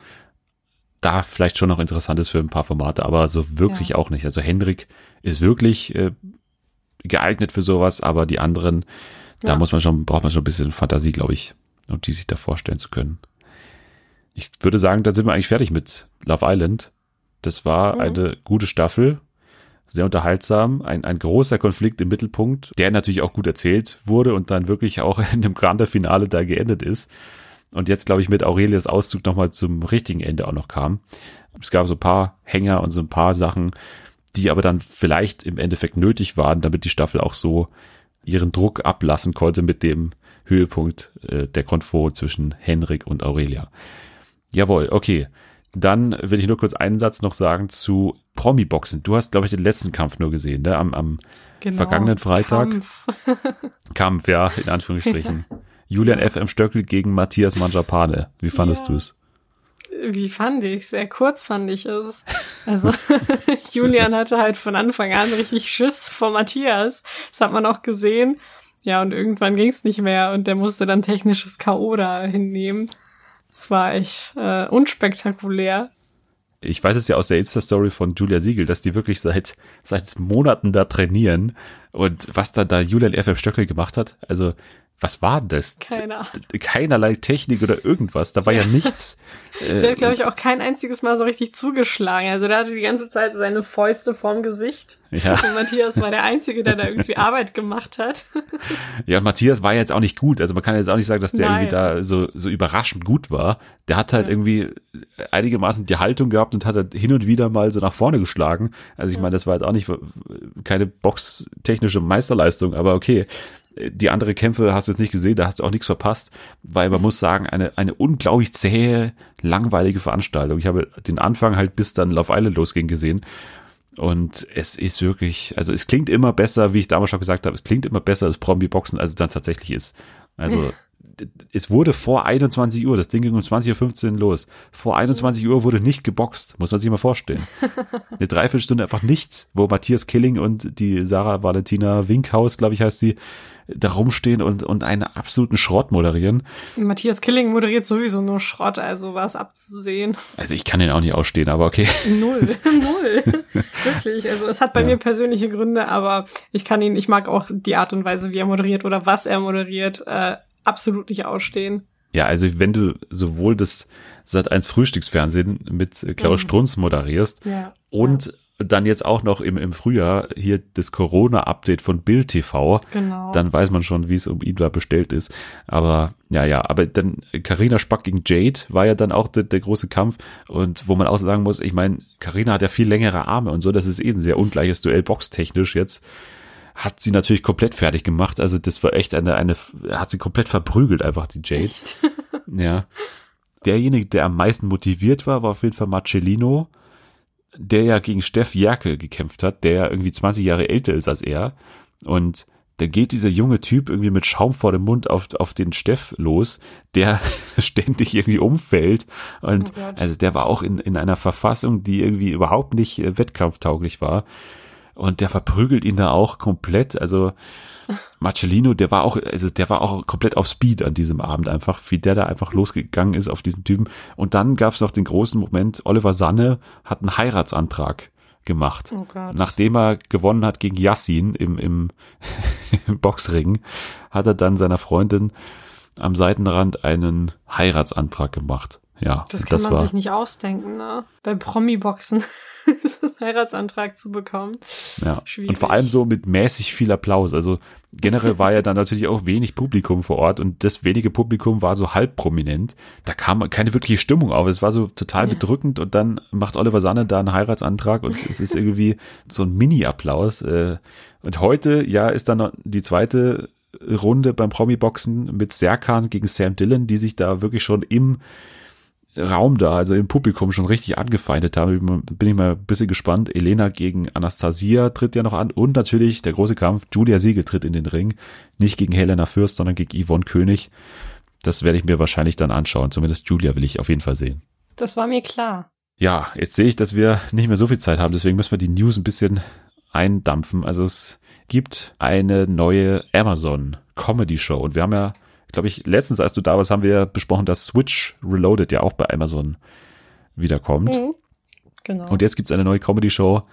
da vielleicht schon noch interessant ist für ein paar Formate, aber so wirklich Ja. auch nicht. Also Hendrik ist wirklich äh, geeignet für sowas, aber die anderen, da Ja. muss man schon, braucht man schon ein bisschen Fantasie, glaube ich, um die sich da vorstellen zu können. Ich würde sagen, dann sind wir eigentlich fertig mit Love Island. Das war Mhm. eine gute Staffel, sehr unterhaltsam, ein, ein großer Konflikt im Mittelpunkt, der natürlich auch gut erzählt wurde und dann wirklich auch in dem Grande Finale da geendet ist. Und jetzt, glaube ich, mit Aurelias Auszug nochmal zum richtigen Ende auch noch kam. Es gab so ein paar Hänger und so ein paar Sachen, die aber dann vielleicht im Endeffekt nötig waren, damit die Staffel auch so ihren Druck ablassen konnte mit dem Höhepunkt äh, der Konfo zwischen Henrik und Aurelia. Jawohl, okay. Dann will ich nur kurz einen Satz noch sagen zu Promi-Boxen. Du hast, glaube ich, den letzten Kampf nur gesehen, ne? Am, am Genau. vergangenen Freitag. Kampf. Kampf, ja, in Anführungsstrichen. Julian F.M. Stöckel gegen Matthias Manjapane. Wie fandest Ja. du's? Wie fand ich? Sehr kurz fand ich es. Also Julian hatte halt von Anfang an richtig Schiss vor Matthias. Das hat man auch gesehen. Ja, und irgendwann ging es nicht mehr und der musste dann technisches K.O. da hinnehmen. Es war echt äh, unspektakulär. Ich weiß es ja aus der Insta-Story von Julia Siegel, dass die wirklich seit, seit Monaten da trainieren. Und was da da Julian F.M. Stöckel gemacht hat, also was war das? Keine Ahnung. Keinerlei Technik oder irgendwas. Da war ja nichts. Der Äh, hat, glaube ich, auch kein einziges Mal so richtig zugeschlagen. Also der hatte die ganze Zeit seine Fäuste vorm Gesicht. ja. Und Matthias war der Einzige, der da irgendwie Arbeit gemacht hat. ja, und Matthias war jetzt auch nicht gut. Also man kann jetzt auch nicht sagen, dass der Nein. irgendwie da so, so überraschend gut war. Der hat halt Ja. irgendwie einigermaßen die Haltung gehabt und hat halt hin und wieder mal so nach vorne geschlagen. Also ich meine, das war jetzt auch nicht keine boxtechnische Meisterleistung, aber okay. Die andere Kämpfe hast du jetzt nicht gesehen, da hast du auch nichts verpasst, weil man muss sagen, eine, eine unglaublich zähe, langweilige Veranstaltung. Ich habe den Anfang halt bis dann Love Island losging gesehen und es ist wirklich, also es klingt immer besser, wie ich damals schon gesagt habe, es klingt immer besser als Promi-Boxen, als es dann tatsächlich ist. Also es wurde vor 21 Uhr, das Ding ging um 20.15 Uhr los. Vor 21 Uhr wurde nicht geboxt, muss man sich mal vorstellen. Eine Dreiviertelstunde einfach nichts, wo Matthias Killing und die Sarah Valentina Winkhaus, glaube ich, heißt sie, da rumstehen und, und einen absoluten Schrott moderieren. Matthias Killing moderiert sowieso nur Schrott, also war es abzusehen. Also ich kann den auch nicht ausstehen, aber okay. Null. Null. Wirklich. Also es hat bei Ja. mir persönliche Gründe, aber ich kann ihn, ich mag auch die Art und Weise, wie er moderiert oder was er moderiert, äh, absolut nicht ausstehen. Ja, also wenn du sowohl das Sat 1 Frühstücksfernsehen mit äh, Klaus Mhm. Strunz moderierst Ja. und dann jetzt auch noch im, im Frühjahr hier das Corona-Update von Bild TV, Genau. dann weiß man schon, wie es um ihn da bestellt ist. Aber ja, ja, aber dann Karina Spack gegen Jade war ja dann auch der, der große Kampf und wo man auch sagen muss, ich meine, Karina hat ja viel längere Arme und so, das ist eh ein sehr ungleiches Duell boxtechnisch jetzt. Hat sie natürlich komplett fertig gemacht. Also das war echt eine, eine, hat sie komplett verprügelt einfach, die Jade. Echt? Ja. Derjenige, der am meisten motiviert war, war auf jeden Fall Marcellino, der ja gegen Steff Jerkel gekämpft hat, der ja irgendwie 20 Jahre älter ist als er. Und da geht dieser junge Typ irgendwie mit Schaum vor dem Mund auf, auf den Steff los, der ständig irgendwie umfällt. Und Oh also der war auch in, in einer Verfassung, die irgendwie überhaupt nicht äh, wettkampftauglich war. Und der verprügelt ihn da auch komplett. Also Marcellino, der war auch, also der war auch komplett auf Speed an diesem Abend einfach, wie der da einfach losgegangen ist auf diesen Typen. Und dann gab es noch den großen Moment, Oliver Sanne hat einen Heiratsantrag gemacht. Oh. Nachdem er gewonnen hat gegen Yassin im, im, im Boxring, hat er dann seiner Freundin am Seitenrand einen Heiratsantrag gemacht. Ja, das kann man war, sich nicht ausdenken, ne? Bei Promi-Boxen so einen Heiratsantrag zu bekommen. Ja. Schwierig. Und vor allem so mit mäßig viel Applaus. Also generell war ja dann natürlich auch wenig Publikum vor Ort und das wenige Publikum war so halb prominent. Da kam keine wirkliche Stimmung auf. Es war so total Ja. bedrückend und dann macht Oliver Sanne da einen Heiratsantrag und es ist irgendwie so ein Mini-Applaus. äh. Und heute, ja, ist dann noch die zweite Runde beim Promi-Boxen mit Serkan gegen Sam Dillon, die sich da wirklich schon im Raum da, also im Publikum schon richtig angefeindet haben. Bin ich mal ein bisschen gespannt. Elena gegen Anastasia tritt ja noch an und natürlich der große Kampf. Julia Siegel tritt in den Ring. Nicht gegen Helena Fürst, sondern gegen Yvonne König. Das werde ich mir wahrscheinlich dann anschauen. Zumindest Julia will ich auf jeden Fall sehen. Das war mir klar. Ja, jetzt sehe ich, dass wir nicht mehr so viel Zeit haben. Deswegen müssen wir die News ein bisschen eindampfen. Also es gibt eine neue Amazon Comedy Show und wir haben ja glaube ich, letztens, als du da warst, haben wir besprochen, dass Switch Reloaded ja auch bei Amazon wiederkommt. Mhm. Genau. Und jetzt gibt's eine neue Comedy-Show,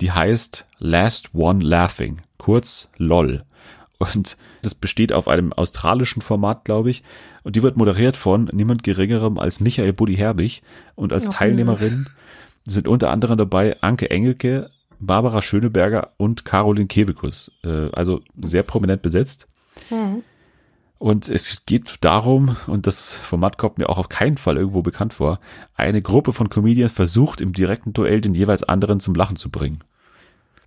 die heißt Last One Laughing, kurz LOL. Und das besteht auf einem australischen Format, glaube ich. Und die wird moderiert von niemand geringerem als Michael Buddy Herbig. Und als Ach, Teilnehmerin sind unter anderem dabei Anke Engelke, Barbara Schöneberger und Caroline Kebekus. Äh, Also sehr prominent besetzt. mhm. Und es geht darum, und das Format kommt mir auch auf keinen Fall irgendwo bekannt vor, eine Gruppe von Comedians versucht im direkten Duell den jeweils anderen zum Lachen zu bringen.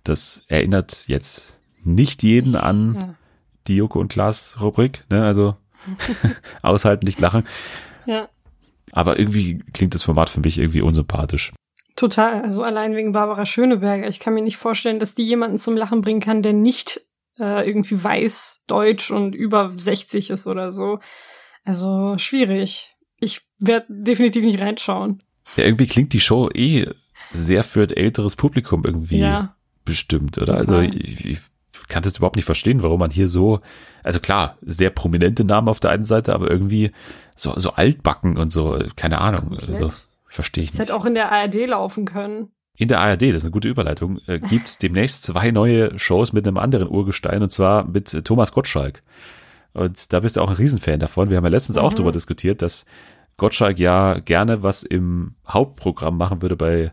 Das erinnert jetzt nicht jeden an Ja. die Joko und Klaas Rubrik, ne? Also aushalten, nicht lachen. Ja. Aber irgendwie klingt das Format für mich irgendwie unsympathisch. Total. Also allein wegen Barbara Schöneberger. Ich kann mir nicht vorstellen, dass die jemanden zum Lachen bringen kann, der nicht äh, irgendwie weiß, deutsch und über 60 ist oder so. Also schwierig. Ich werde definitiv nicht reinschauen. Ja, irgendwie klingt die Show eh sehr für ein älteres Publikum irgendwie Ja. bestimmt, oder? Total. Also ich, ich kann das überhaupt nicht verstehen, warum man hier so, also klar, sehr prominente Namen auf der einen Seite, aber irgendwie so, so altbacken und so, keine Ahnung. Also, verstehe ich Es nicht. hätte auch in der ARD laufen können. In der ARD, das ist eine gute Überleitung, äh, gibt's demnächst zwei neue Shows mit einem anderen Urgestein und zwar mit äh, Thomas Gottschalk. Und da bist du auch ein Riesenfan davon. Wir haben ja letztens auch Mhm. darüber diskutiert, dass Gottschalk ja gerne was im Hauptprogramm machen würde bei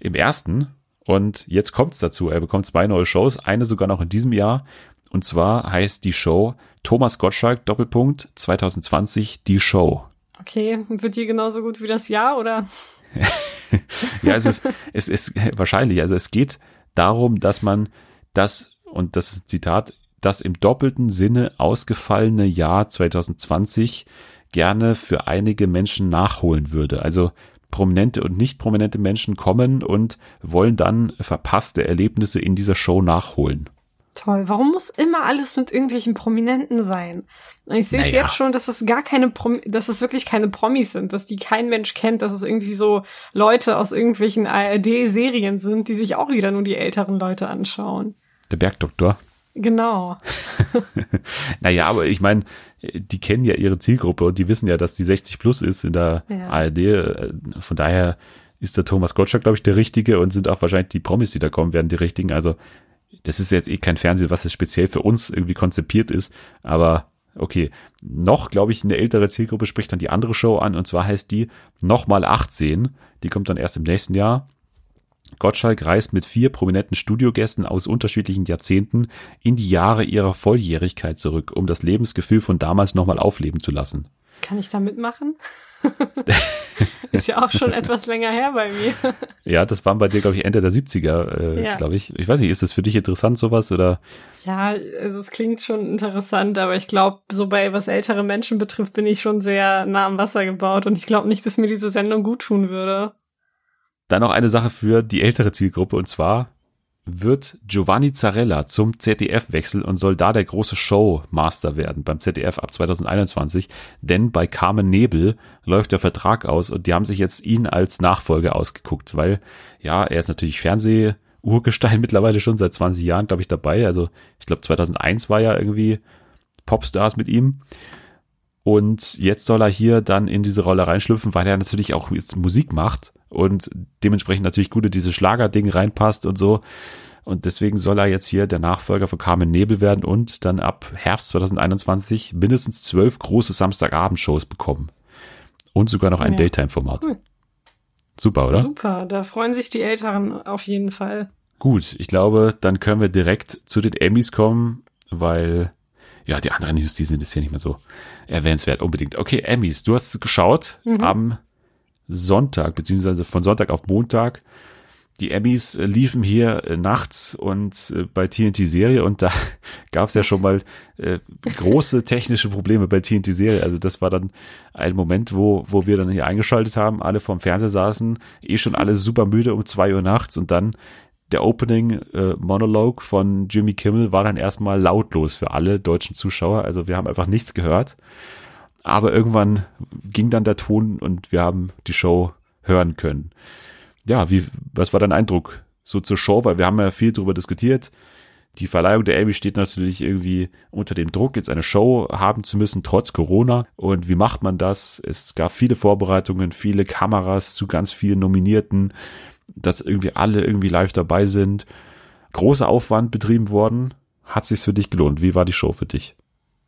im ersten. Und jetzt kommt's dazu. Er bekommt zwei neue Shows, eine sogar noch in diesem Jahr. Und zwar heißt die Show Thomas Gottschalk Doppelpunkt 2020 die Show. Okay, wird die genauso gut wie das Jahr oder? Ja, es ist, es ist wahrscheinlich. Also es geht darum, dass man das, und das ist ein Zitat, das im doppelten Sinne ausgefallene Jahr 2020 gerne für einige Menschen nachholen würde. Also prominente und nicht prominente Menschen kommen und wollen dann verpasste Erlebnisse in dieser Show nachholen. Toll. Warum muss immer alles mit irgendwelchen Prominenten sein? Und ich sehe es Naja. jetzt schon, dass es gar keine Prom dass es wirklich keine Promis sind, dass die kein Mensch kennt, dass es irgendwie so Leute aus irgendwelchen ARD-Serien sind, die sich auch wieder nur die älteren Leute anschauen. Der Bergdoktor. Genau. Naja, aber ich meine, die kennen ja ihre Zielgruppe und die wissen ja, dass die 60 plus ist in der Ja. ARD. Äh, Von daher ist der Thomas Gottschalk, glaube ich, der Richtige und sind auch wahrscheinlich die Promis, die da kommen, werden die Richtigen. Also das ist jetzt eh kein Fernsehen, was jetzt speziell für uns irgendwie konzipiert ist, aber okay. Noch, glaube ich, eine ältere Zielgruppe spricht dann die andere Show an und zwar heißt die Nochmal 18. Die kommt dann erst im nächsten Jahr. Gottschalk reist mit vier prominenten Studiogästen aus unterschiedlichen Jahrzehnten in die Jahre ihrer Volljährigkeit zurück, um das Lebensgefühl von damals nochmal aufleben zu lassen. Kann ich da mitmachen? Ist ja auch schon etwas länger her bei mir. Ja, das waren bei dir, glaube ich, Ende der 70er, äh, Ja. glaube ich. Ich weiß nicht, ist das für dich interessant, sowas? Oder Ja, also es klingt schon interessant, aber ich glaube, so bei was ältere Menschen betrifft, bin ich schon sehr nah am Wasser gebaut und ich glaube nicht, dass mir diese Sendung gut tun würde. dann noch eine Sache für die ältere Zielgruppe und zwar wird Giovanni Zarella zum ZDF wechseln und soll da der große Showmaster werden beim ZDF ab 2021, denn bei Carmen Nebel läuft der Vertrag aus und die haben sich jetzt ihn als Nachfolger ausgeguckt, weil ja, er ist natürlich Fernseh-Urgestein mittlerweile schon seit 20 Jahren, glaube ich, dabei. Also ich glaube 2001 war ja irgendwie Popstars mit ihm. Und jetzt soll er hier dann in diese Rolle reinschlüpfen, weil er natürlich auch jetzt Musik macht und dementsprechend natürlich gut in dieses Schlagerding reinpasst und so. Und deswegen soll er jetzt hier der Nachfolger von Carmen Nebel werden und dann ab Herbst 2021 mindestens zwölf große Samstagabendshows bekommen. Und sogar noch ein Ja. Daytime-Format. Cool. Super, oder? Super, da freuen sich die Älteren auf jeden Fall. Gut, ich glaube, dann können wir direkt zu den Emmys kommen, weil ja, die anderen News, die sind jetzt hier nicht mehr so erwähnenswert unbedingt. Okay, Emmys, du hast es geschaut Mhm. am Sonntag, beziehungsweise von Sonntag auf Montag. Die Emmys äh, liefen hier äh, nachts und äh, bei TNT-Serie und da gab es ja schon mal äh, große technische Probleme bei TNT-Serie. Also das war dann ein Moment, wo, wo wir dann hier eingeschaltet haben, alle vorm Fernseher saßen, eh schon alle super müde um zwei Uhr nachts und dann der Opening äh, Monolog von Jimmy Kimmel war dann erstmal lautlos für alle deutschen Zuschauer. Also wir haben einfach nichts gehört. Aber irgendwann ging dann der Ton und wir haben die Show hören können. Ja, wie, was war dein Eindruck so zur Show? Weil wir haben ja viel darüber diskutiert. Die Verleihung der Emmy steht natürlich irgendwie unter dem Druck, jetzt eine Show haben zu müssen, trotz Corona. Und wie macht man das? Es gab viele Vorbereitungen, viele Kameras zu ganz vielen Nominierten, dass irgendwie alle irgendwie live dabei sind. Großer Aufwand betrieben worden. Hat sich's für dich gelohnt? Wie war die Show für dich?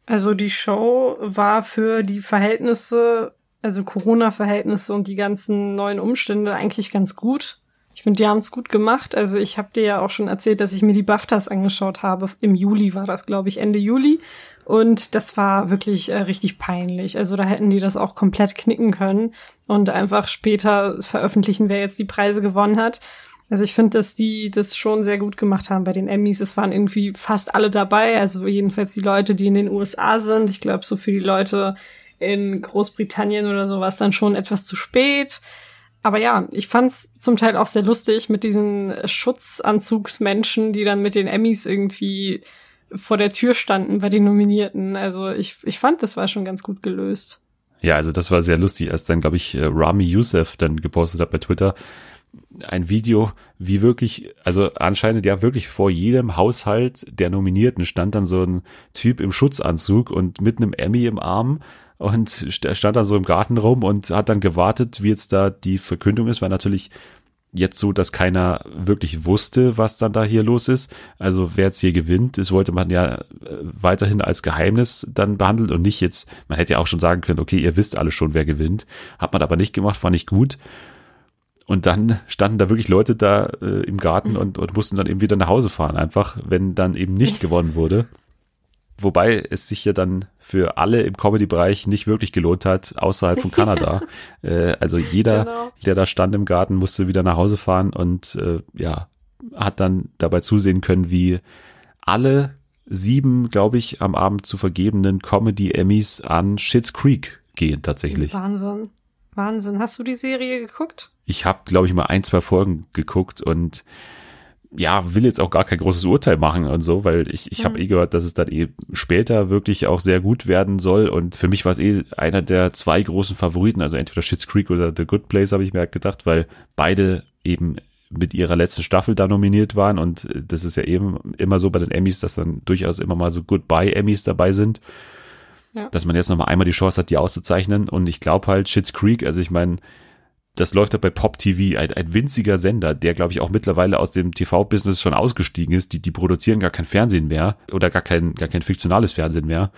Also die Show war für die Verhältnisse, also Corona-Verhältnisse und die ganzen neuen Umstände eigentlich ganz gut. Ich finde, die haben es gut gemacht. Also ich habe dir ja auch schon erzählt, dass ich mir die BAFTAs angeschaut habe. Im Juli war das, glaube ich, Ende Juli. Und das war wirklich äh, richtig peinlich. Also da hätten die das auch komplett knicken können und einfach später veröffentlichen, wer jetzt die Preise gewonnen hat. Also ich finde, dass die das schon sehr gut gemacht haben bei den Emmys. Es waren irgendwie fast alle dabei, also jedenfalls die Leute, die in den USA sind. Ich glaube, so für die Leute in Großbritannien oder so war es dann schon etwas zu spät. Aber ja, ich fand's zum Teil auch sehr lustig mit diesen Schutzanzugsmenschen, die dann mit den Emmys irgendwie vor der Tür standen bei den Nominierten. Also ich, ich fand, das war schon ganz gut gelöst. Ja, also das war sehr lustig, als dann, glaube ich, äh, Rami Youssef dann gepostet hat bei Twitter, ein Video, wie wirklich, also anscheinend ja wirklich vor jedem Haushalt der Nominierten stand dann so ein Typ im Schutzanzug und mit einem Emmy im Arm und stand dann so im Garten rum und hat dann gewartet, wie jetzt da die Verkündung ist, weil natürlich jetzt so, dass keiner wirklich wusste, was dann da hier los ist. Also wer jetzt hier gewinnt, das wollte man ja äh, weiterhin als Geheimnis dann behandelt und nicht jetzt, man hätte ja auch schon sagen können, okay, ihr wisst alle schon, wer gewinnt. Hat man aber nicht gemacht, fand ich gut. Und dann standen da wirklich Leute da äh, im Garten und, und mussten dann eben wieder nach Hause fahren, einfach, wenn dann eben nicht gewonnen wurde. Wobei es sich ja dann für alle im Comedy-Bereich nicht wirklich gelohnt hat, außerhalb von Kanada. äh, also jeder, genau. der da stand im Garten, musste wieder nach Hause fahren und äh, ja, hat dann dabei zusehen können, wie alle sieben, glaube ich, am Abend zu vergebenen Comedy-Emmys an Schitt's Creek gehen tatsächlich. Wahnsinn. Wahnsinn. Hast du die Serie geguckt? Ich habe, glaube ich, mal ein, zwei Folgen geguckt und ja, will jetzt auch gar kein großes Urteil machen und so, weil ich, ich mhm. habe eh gehört, dass es dann eh später wirklich auch sehr gut werden soll. Und für mich war es eh einer der zwei großen Favoriten, also entweder Shit's Creek oder The Good Place, habe ich mir halt gedacht, weil beide eben mit ihrer letzten Staffel da nominiert waren. Und das ist ja eben immer so bei den Emmys, dass dann durchaus immer mal so Goodbye-Emmys dabei sind ja. dass man jetzt noch mal einmal die Chance hat, die auszuzeichnen. Und ich glaube halt, Shits Creek, also ich meine, das läuft halt bei Pop TV, ein, ein winziger Sender, der, glaube ich, auch mittlerweile aus dem TV-Business schon ausgestiegen ist. Die, die produzieren gar kein Fernsehen mehr oder gar kein, gar kein fiktionales Fernsehen mehr.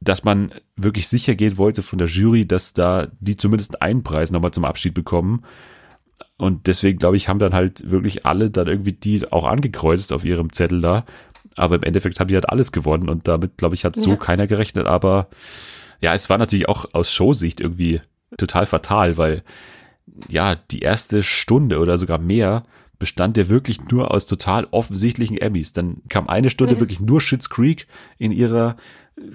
Dass man wirklich sicher gehen wollte von der Jury, dass da die zumindest einen Preis nochmal zum Abschied bekommen. Und deswegen, glaube ich, haben dann halt wirklich alle dann irgendwie die auch angekreuzt auf ihrem Zettel da. Aber im Endeffekt haben die halt alles gewonnen und damit, glaube ich, hat so ja. keiner gerechnet. Aber ja, es war natürlich auch aus Showsicht irgendwie total fatal, weil ja, die erste Stunde oder sogar mehr bestand der wirklich nur aus total offensichtlichen Emmys. Dann kam eine Stunde mhm. wirklich nur Schitt's Creek in ihrer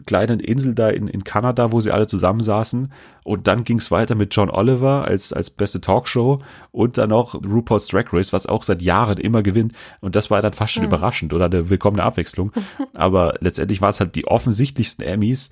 kleinen Insel da in, in Kanada, wo sie alle zusammensaßen. Und dann ging es weiter mit John Oliver als, als beste Talkshow und dann noch RuPaul's Drag Race, was auch seit Jahren immer gewinnt. Und das war dann fast schon mhm. überraschend oder eine willkommene Abwechslung. Aber letztendlich war es halt die offensichtlichsten Emmys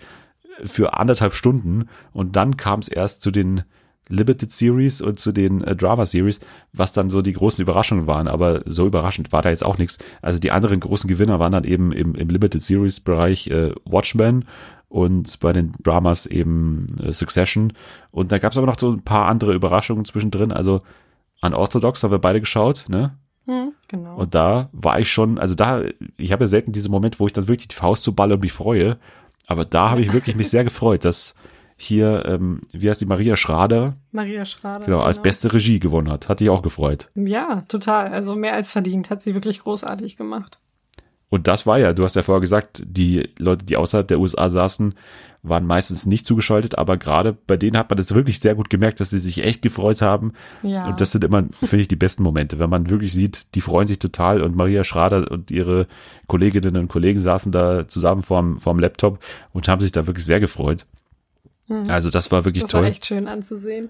für anderthalb Stunden. Und dann kam es erst zu den Limited Series und zu den äh, Drama Series, was dann so die großen Überraschungen waren. Aber so überraschend war da jetzt auch nichts. Also die anderen großen Gewinner waren dann eben im, im Limited Series Bereich äh, Watchmen und bei den Dramas eben äh, Succession. Und da gab es aber noch so ein paar andere Überraschungen zwischendrin. Also an Orthodox haben wir beide geschaut, ne? Hm, genau. Und da war ich schon, also da, ich habe ja selten diese Moment, wo ich dann wirklich die Faust zu Ball und mich freue. Aber da habe ich wirklich mich sehr gefreut, dass hier, ähm, wie heißt die, Maria Schrader? Maria Schrader. Genau, als genau. beste Regie gewonnen hat. Hat dich auch gefreut. Ja, total. Also mehr als verdient. Hat sie wirklich großartig gemacht. Und das war ja, du hast ja vorher gesagt, die Leute, die außerhalb der USA saßen, waren meistens nicht zugeschaltet, aber gerade bei denen hat man das wirklich sehr gut gemerkt, dass sie sich echt gefreut haben. Ja. Und das sind immer, finde ich, die besten Momente, wenn man wirklich sieht, die freuen sich total und Maria Schrader und ihre Kolleginnen und Kollegen saßen da zusammen vorm, vorm Laptop und haben sich da wirklich sehr gefreut. Mhm. Also das war wirklich das toll. Das war echt schön anzusehen.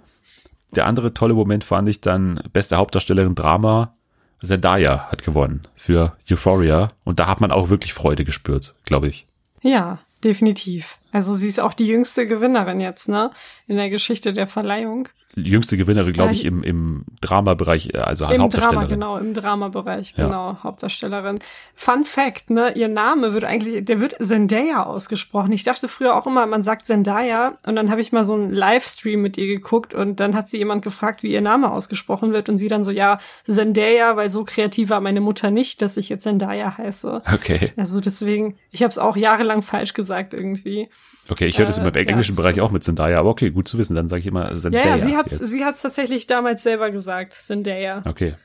Der andere tolle Moment fand ich dann beste Hauptdarstellerin Drama. Zendaya hat gewonnen für Euphoria und da hat man auch wirklich Freude gespürt, glaube ich. Ja, definitiv. Also sie ist auch die jüngste Gewinnerin jetzt, ne? In der Geschichte der Verleihung jüngste Gewinnerin, glaube ich, im, im Drama-Bereich, äh, also als Im Hauptdarstellerin. Drama, genau, im Drama-Bereich, ja. genau, Hauptdarstellerin. Fun Fact, ne, ihr Name wird eigentlich, der wird Zendaya ausgesprochen. Ich dachte früher auch immer, man sagt Zendaya und dann habe ich mal so einen Livestream mit ihr geguckt und dann hat sie jemand gefragt, wie ihr Name ausgesprochen wird und sie dann so, ja, Zendaya, weil so kreativ war meine Mutter nicht, dass ich jetzt Zendaya heiße. Okay. Also deswegen, ich habe es auch jahrelang falsch gesagt irgendwie. Okay, ich höre das immer im äh, englischen ja, Bereich auch mit Zendaya, aber okay, gut zu wissen. Dann sage ich immer Zendaya. Ja, ja sie hat sie hat's tatsächlich damals selber gesagt, Zendaya. Okay.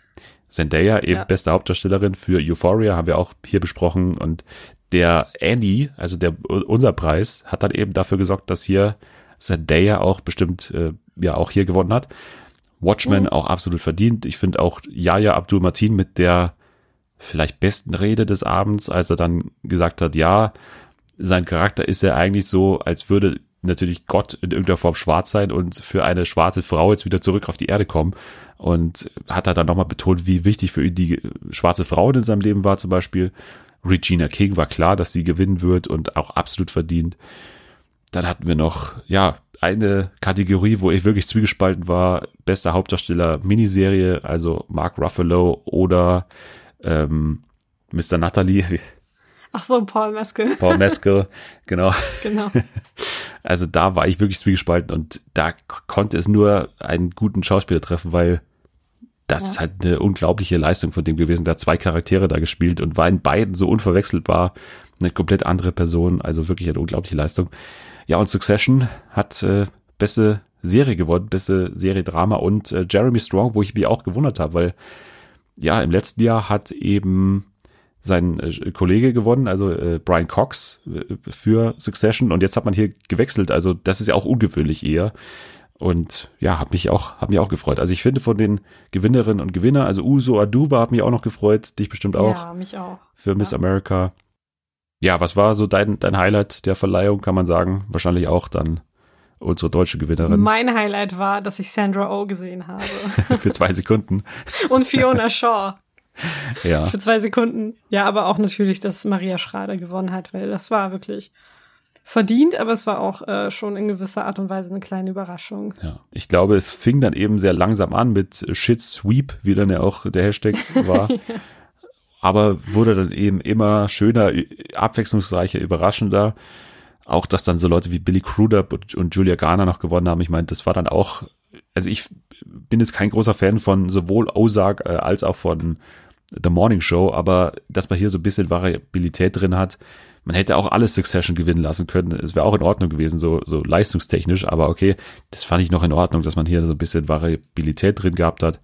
Zendaya, eben ja. beste Hauptdarstellerin für Euphoria, haben wir auch hier besprochen. Und der Andy, also der unser Preis, hat dann eben dafür gesorgt, dass hier Zendaya auch bestimmt äh, ja auch hier gewonnen hat. Watchmen Mhm. auch absolut verdient. Ich finde auch Yahya Abdul Martin mit der vielleicht besten Rede des Abends, als er dann gesagt hat, ja, sein Charakter ist ja eigentlich so, als würde natürlich Gott in irgendeiner Form schwarz sein und für eine schwarze Frau jetzt wieder zurück auf die Erde kommen. Und hat er dann nochmal betont, wie wichtig für ihn die äh, schwarze Frau in seinem Leben war zum Beispiel. Regina King war klar, dass sie gewinnen wird und auch absolut verdient. Dann hatten wir noch, ja, eine Kategorie, wo ich wirklich zwiegespalten war. Bester Hauptdarsteller Miniserie, also Mark Ruffalo oder ähm, Mr. Natalie, Ach so, Paul Mescal, Paul Mescal, genau. genau. Also da war ich wirklich zwiegespalten und da konnte es nur einen guten Schauspieler treffen, weil das Ja. ist halt eine unglaubliche Leistung von dem gewesen. Da hat zwei Charaktere da gespielt und war in beiden so unverwechselbar. Eine komplett andere Person, also wirklich eine unglaubliche Leistung. Ja, und Succession hat äh, beste Serie gewonnen, beste Serie Drama und äh, Jeremy Strong, wo ich mich auch gewundert habe, weil ja, im letzten Jahr hat eben sein äh, Kollege gewonnen, also äh, Brian Cox äh, für Succession und jetzt hat man hier gewechselt, also das ist ja auch ungewöhnlich eher und ja, hat mich auch hat mich auch gefreut. Also ich finde von den Gewinnerinnen und Gewinner, also Uso Aduba hat mich auch noch gefreut, dich bestimmt auch Ja, mich auch. für Miss ja. America. Ja, was war so dein dein Highlight der Verleihung, kann man sagen? Wahrscheinlich auch dann unsere deutsche Gewinnerin Mein Highlight war, dass ich Sandra Oh gesehen habe. für zwei Sekunden. Und Fiona Shaw Ja. für zwei Sekunden. Ja, aber auch natürlich, dass Maria Schrader gewonnen hat, weil das war wirklich verdient, aber es war auch äh, schon in gewisser Art und Weise eine kleine Überraschung. Ja, ich glaube, es fing dann eben sehr langsam an mit Shit Sweep, wie dann ja auch der Hashtag war. Aber wurde dann eben immer schöner, abwechslungsreicher, überraschender. Auch, dass dann so Leute wie Billy Crudup und, und Julia Garner noch gewonnen haben. Ich meine, das war dann auch, also ich bin jetzt kein großer Fan von sowohl Ozark äh, als auch von The Morning Show, aber dass man hier so ein bisschen Variabilität drin hat. Man hätte auch alles Succession gewinnen lassen können. Es wäre auch in Ordnung gewesen, so, so leistungstechnisch, aber okay, das fand ich noch in Ordnung, dass man hier so ein bisschen Variabilität drin gehabt hat.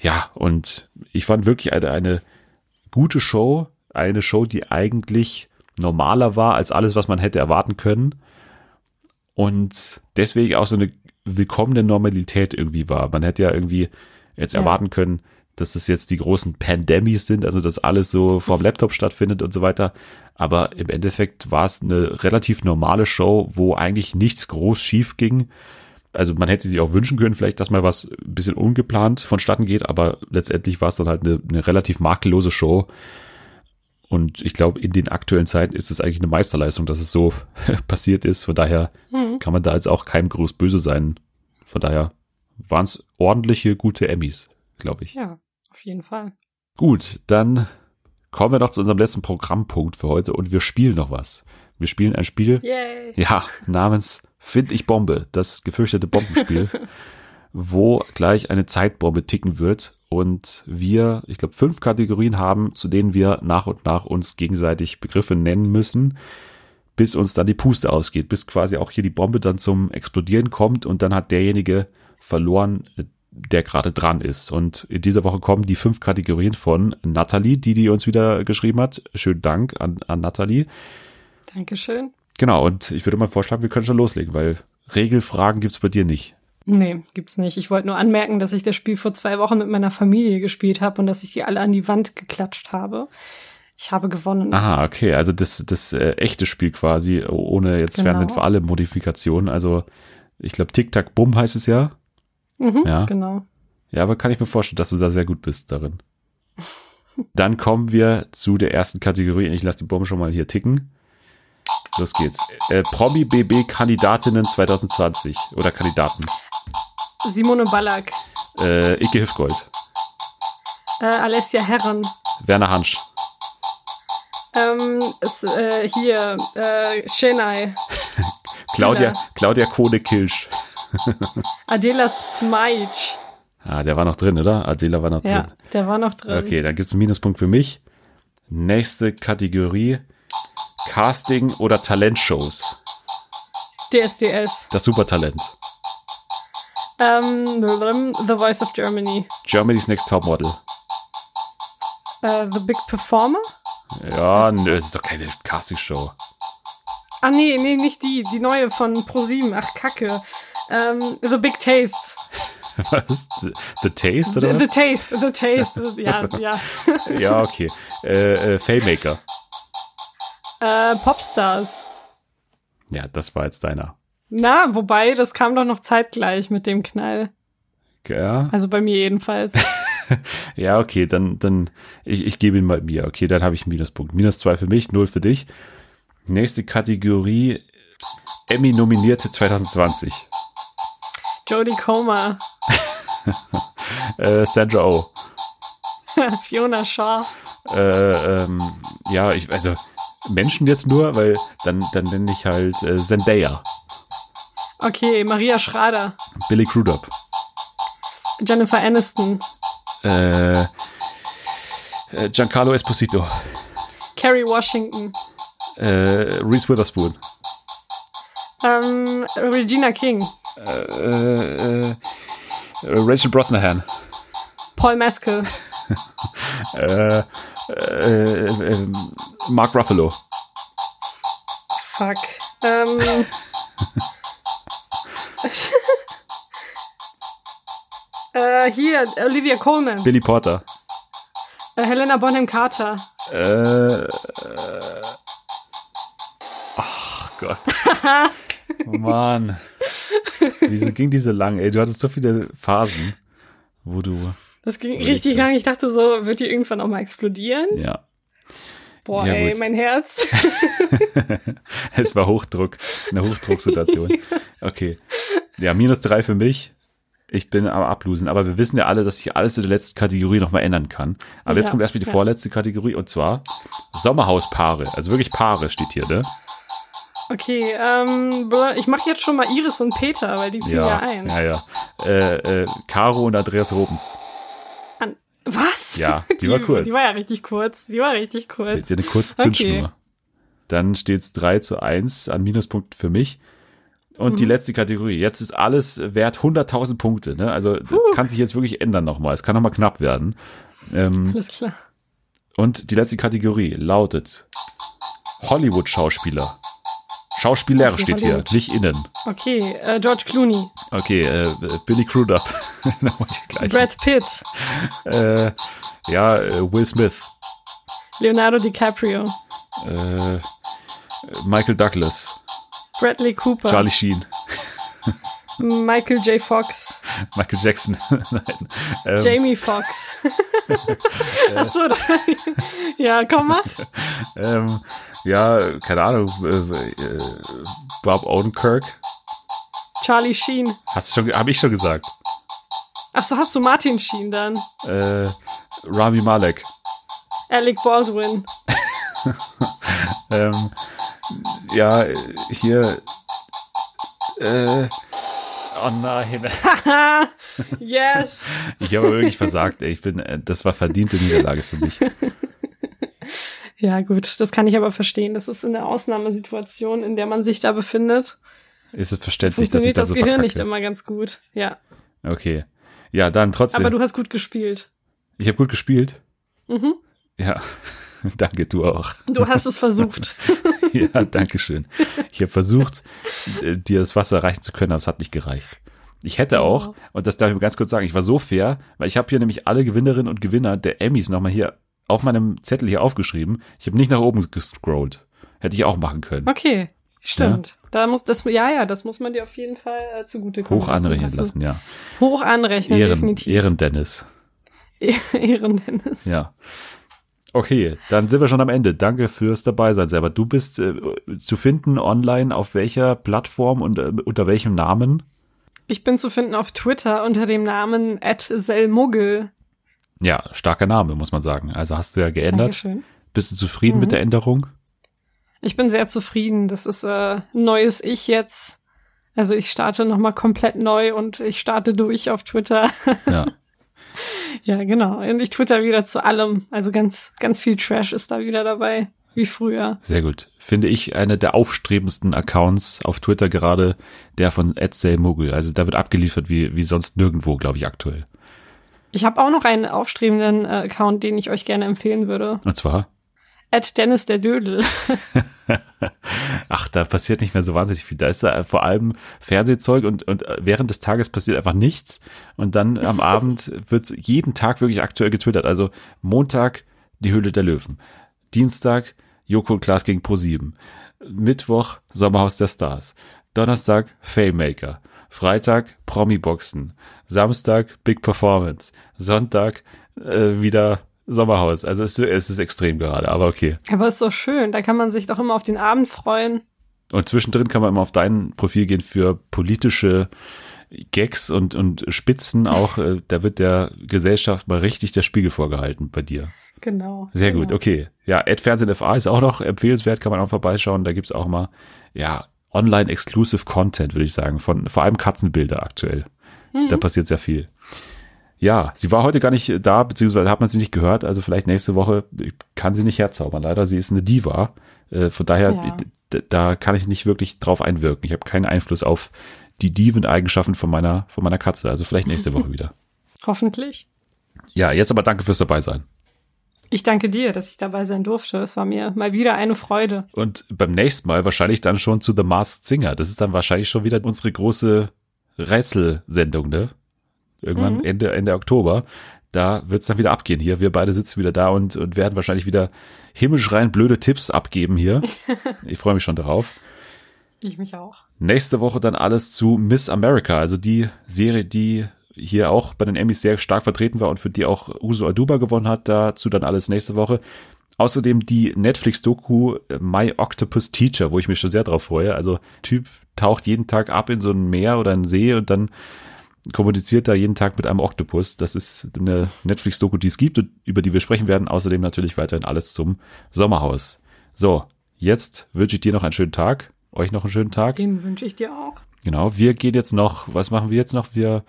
Ja, und ich fand wirklich eine, eine gute Show, eine Show, die eigentlich normaler war als alles, was man hätte erwarten können. Und deswegen auch so eine willkommene Normalität irgendwie war. Man hätte ja irgendwie jetzt Ja. erwarten können, dass das jetzt die großen Pandemies sind, also dass alles so vorm Laptop stattfindet und so weiter. Aber im Endeffekt war es eine relativ normale Show, wo eigentlich nichts groß schief ging. Also man hätte sich auch wünschen können, vielleicht, dass mal was ein bisschen ungeplant vonstatten geht, aber letztendlich war es dann halt eine, eine relativ makellose Show. Und ich glaube, in den aktuellen Zeiten ist es eigentlich eine Meisterleistung, dass es so passiert ist. Von daher Mhm. kann man da jetzt auch keinem groß böse sein. Von daher waren es ordentliche, gute Emmys, glaube ich. Ja, auf jeden Fall. Gut, dann kommen wir noch zu unserem letzten Programmpunkt für heute und wir spielen noch was. Wir spielen ein Spiel, Yay. ja, namens Find ich Bombe, das gefürchtete Bombenspiel, wo gleich eine Zeitbombe ticken wird und wir, ich glaube, fünf Kategorien haben, zu denen wir nach und nach uns gegenseitig Begriffe nennen müssen, bis uns dann die Puste ausgeht, bis quasi auch hier die Bombe dann zum Explodieren kommt und dann hat derjenige verloren, der gerade dran ist. Und in dieser Woche kommen die fünf Kategorien von Nathalie, die die uns wieder geschrieben hat. Schönen Dank an, an Nathalie. Dankeschön. Genau, und ich würde mal vorschlagen, wir können schon loslegen, weil Regelfragen gibt's bei dir nicht. Nee, gibt's nicht. Ich wollte nur anmerken, dass ich das Spiel vor zwei Wochen mit meiner Familie gespielt habe und dass ich die alle an die Wand geklatscht habe. Ich habe gewonnen. Aha, okay, also das, das äh, echte Spiel quasi, ohne jetzt Genau. Fernsehen für alle Modifikationen. Also ich glaube, Tic-Tac-Bumm heißt es ja. Mhm, Ja. Genau. Ja, aber kann ich mir vorstellen, dass du da sehr gut bist darin. Dann kommen wir zu der ersten Kategorie. Ich lasse die Bombe schon mal hier ticken. Los geht's. Äh, Promi BB Kandidatinnen 2020 oder Kandidaten. Simone Ballack, Äh, Ike Hüfgold, äh, Alessia Herren, Werner Hansch, ähm, es, äh, hier, äh, Chennai, Claudia, Kühler. Claudia Kone-Kilsch. Adela Smajic. Ah, der war noch drin, oder? Adela war noch Ja, drin. der war noch drin. Okay, dann gibt's einen Minuspunkt für mich. Nächste Kategorie. Casting oder Talentshows. DSDS. Das Supertalent. Ähm, The Voice of Germany. Germany's Next Topmodel. Äh, The Big Performer? Ja, nö, das ist doch keine Castingshow. Ah, nee, nee, nicht die. Die neue von ProSieben. Ach, Kacke. Ähm, The Big Taste. Was? The, the Taste oder The, the? Taste, The Taste, ja, ja. Ja, okay. Äh, äh, Faymaker. Äh, Popstars. Ja, das war jetzt deiner. Na, wobei, das kam doch noch zeitgleich mit dem Knall. Ja, Also bei mir jedenfalls. ja okay, dann, dann ich, ich gebe ihn mal mir. Okay, dann habe ich einen Minuspunkt. Minus zwei für mich, null für dich. Nächste Kategorie, Emmy-Nominierte 2020. Jodie Comer. Äh, Sandra Oh. Fiona Shaw. Äh, ähm, ja, ich, also Menschen jetzt nur, weil dann, dann nenne ich halt äh, Zendaya, Okay, Maria Schrader. Billy Crudup, Jennifer Aniston. äh, äh, Giancarlo Esposito, Kerry Washington. äh, Reese Witherspoon, Ähm, Regina King. Äh, äh, Rachel Brosnahan, Paul Mescal. äh, äh, äh, Mark Ruffalo, Fuck. Ähm. äh, hier, Olivia Coleman. Billy Porter, Äh, Helena Bonham Carter. äh, äh, ach Gott. Mann. Wieso ging die so lang, ey? Du hattest so viele Phasen, wo du, Das ging richtig lang. Ich dachte so, wird die irgendwann auch mal explodieren? ja. Boah, Ja, ey, gut. mein Herz. Es war Hochdruck, eine Hochdrucksituation. Okay. Ja, minus drei für mich. Ich bin am Ablosen, aber wir wissen ja alle, dass sich alles in der letzten Kategorie nochmal ändern kann. Aber jetzt Ja, kommt erstmal die ja. vorletzte Kategorie und zwar Sommerhauspaare. Also wirklich Paare steht hier, ne? Okay, ähm, ich mache jetzt schon mal Iris und Peter, weil die ziehen ja, ein. ja, ja. Äh, äh, Caro und Andreas Robens. An Was? Ja, die war kurz. Die war ja richtig kurz. Die war richtig kurz. Jetzt hier eine kurze Okay. Zündschnur. Dann steht's 3 zu 1 an Minuspunkten für mich. Und Mhm. die letzte Kategorie. Jetzt ist alles wert 100.000 Punkte. Ne? Also das kann sich jetzt wirklich ändern nochmal. Es kann nochmal knapp werden. Ähm, Alles klar. und die letzte Kategorie lautet Hollywood-Schauspieler. Schauspieler Okay, steht Hollywood. hier, nicht innen. Okay, äh, George Clooney, Okay, äh, Billy Crudup. Brad Pitt, Äh, ja, äh, Will Smith. Leonardo DiCaprio, Äh, Michael Douglas. Bradley Cooper, Charlie Sheen. Michael J. Fox, Michael Jackson. Nein. Ähm, Jamie Fox. Achso, ja, komm mach. ähm, ja, keine Ahnung. Äh, äh, Bob Odenkirk. Charlie Sheen. Hast du schon, habe ich schon gesagt. Achso, hast du Martin Sheen dann? Äh, Rami Malek. Alec Baldwin. Ähm, ja, hier. Äh, oh nein. Yes. Ich habe wirklich versagt, ey. Ich bin, äh, das war verdiente Niederlage für mich. Ja, gut, das kann ich aber verstehen. Das ist eine Ausnahmesituation, in der man sich da befindet. Ist es verständlich, dass ich da das so Gehirn nicht verkacke? immer ganz gut. Ja. Okay. Ja, dann trotzdem. Aber du hast gut gespielt. ich habe gut gespielt. Mhm. Ja. Danke, du auch. Du hast es versucht. Ja, danke schön. Ich habe versucht, äh, dir das Wasser reichen zu können, aber es hat nicht gereicht. Ich hätte auch, Oh. und das darf ich mir ganz kurz sagen, ich war so fair, weil ich habe hier nämlich alle Gewinnerinnen und Gewinner der Emmys nochmal hier auf meinem Zettel hier aufgeschrieben. Ich habe nicht nach oben gescrollt. Hätte ich auch machen können. Okay, stimmt. Da muss das, ja, ja, das muss man dir auf jeden Fall äh, zugute kommen Hoch anrechnen lassen, ja. Hoch anrechnen, Ehren, definitiv. Ehren Dennis. Ehren, Dennis. Ja. Okay, dann sind wir schon am Ende. Danke fürs Dabeisein selber. Du bist äh, zu finden online auf welcher Plattform und äh, unter welchem Namen? Ich bin zu finden auf Twitter unter dem Namen @selmuggel. Ja, starker Name, muss man sagen. Also hast du ja geändert. Dankeschön. Bist du zufrieden Mhm. mit der Änderung? Ich bin sehr zufrieden. Das ist äh, ein neues Ich jetzt. Also ich starte nochmal komplett neu und ich starte durch auf Twitter. Ja. ja, genau. Und ich twitter wieder zu allem. Also ganz, ganz viel Trash ist da wieder dabei. Wie früher. Sehr gut. Finde ich einer der aufstrebendsten Accounts auf Twitter gerade, der von Mogul. Also da wird abgeliefert wie, wie sonst nirgendwo, glaube ich, aktuell. Ich habe auch noch einen aufstrebenden äh, Account, den ich euch gerne empfehlen würde. Und zwar, at Dennis der Dödel. Ach, da passiert nicht mehr so wahnsinnig viel. Da ist da vor allem Fernsehzeug und, und während des Tages passiert einfach nichts. Und dann am Abend wird jeden Tag wirklich aktuell getwittert. Also Montag die Höhle der Löwen. Dienstag Joko und Klaas gegen Pro7. Mittwoch Sommerhaus der Stars. Donnerstag Faymaker. Freitag Promi-Boxen. Samstag Big Performance. Sonntag äh, wieder Sommerhaus. Also es, es ist extrem gerade, aber okay. Aber ist so schön. Da kann man sich doch immer auf den Abend freuen. Und zwischendrin kann man immer auf dein Profil gehen für politische Gags und, und Spitzen auch. Äh, da wird der Gesellschaft mal richtig der Spiegel vorgehalten bei dir. Genau. Sehr genau. gut, okay. Ja, Ad Fernsehen FA ist auch noch empfehlenswert, kann man auch vorbeischauen. Da gibt's auch mal, ja, Online-Exclusive Content, würde ich sagen, von vor allem Katzenbilder aktuell. Mhm. Da passiert sehr viel. Ja, sie war heute gar nicht da, beziehungsweise hat man sie nicht gehört. Also vielleicht nächste Woche kann sie nicht herzaubern. Leider, sie ist eine Diva. Äh, von daher, Ja. d- da kann ich nicht wirklich drauf einwirken. Ich habe keinen Einfluss auf die Diven-Eigenschaften von meiner, von meiner Katze. Also vielleicht nächste Woche wieder. Hoffentlich. Ja, jetzt aber danke fürs dabei sein. Ich danke dir, dass ich dabei sein durfte. Es war mir mal wieder eine Freude. Und beim nächsten Mal wahrscheinlich dann schon zu The Masked Singer. Das ist dann wahrscheinlich schon wieder unsere große Rätselsendung, ne? Irgendwann Mhm. Ende, Ende Oktober. Da wird's dann wieder abgehen hier. Wir beide sitzen wieder da und, und werden wahrscheinlich wieder himmelschreiend blöde Tipps abgeben hier. ich freue mich schon darauf. Ich mich auch. Nächste Woche dann alles zu Miss America, also die Serie, die hier auch bei den Emmys sehr stark vertreten war und für die auch Uso Aduba gewonnen hat. Dazu dann alles nächste Woche. Außerdem die Netflix-Doku äh, My Octopus Teacher, wo ich mich schon sehr drauf freue. Also Typ taucht jeden Tag ab in so ein Meer oder einen See und dann kommuniziert da jeden Tag mit einem Oktopus. Das ist eine Netflix-Doku, die es gibt und über die wir sprechen werden. Außerdem natürlich weiterhin alles zum Sommerhaus. So, jetzt wünsche ich dir noch einen schönen Tag. Euch noch einen schönen Tag. Den wünsche ich dir auch. Genau, wir gehen jetzt noch, was machen wir jetzt noch? Wir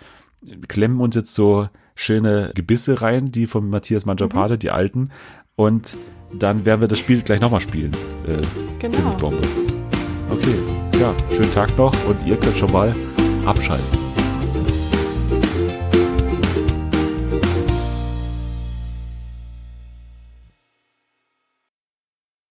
klemmen uns jetzt so schöne Gebisse rein, die von Matthias Mangiapane, die alten. Und dann werden wir das Spiel gleich nochmal spielen. Äh, Genau. Bombe. Okay, ja, schönen Tag noch und ihr könnt schon mal abschalten.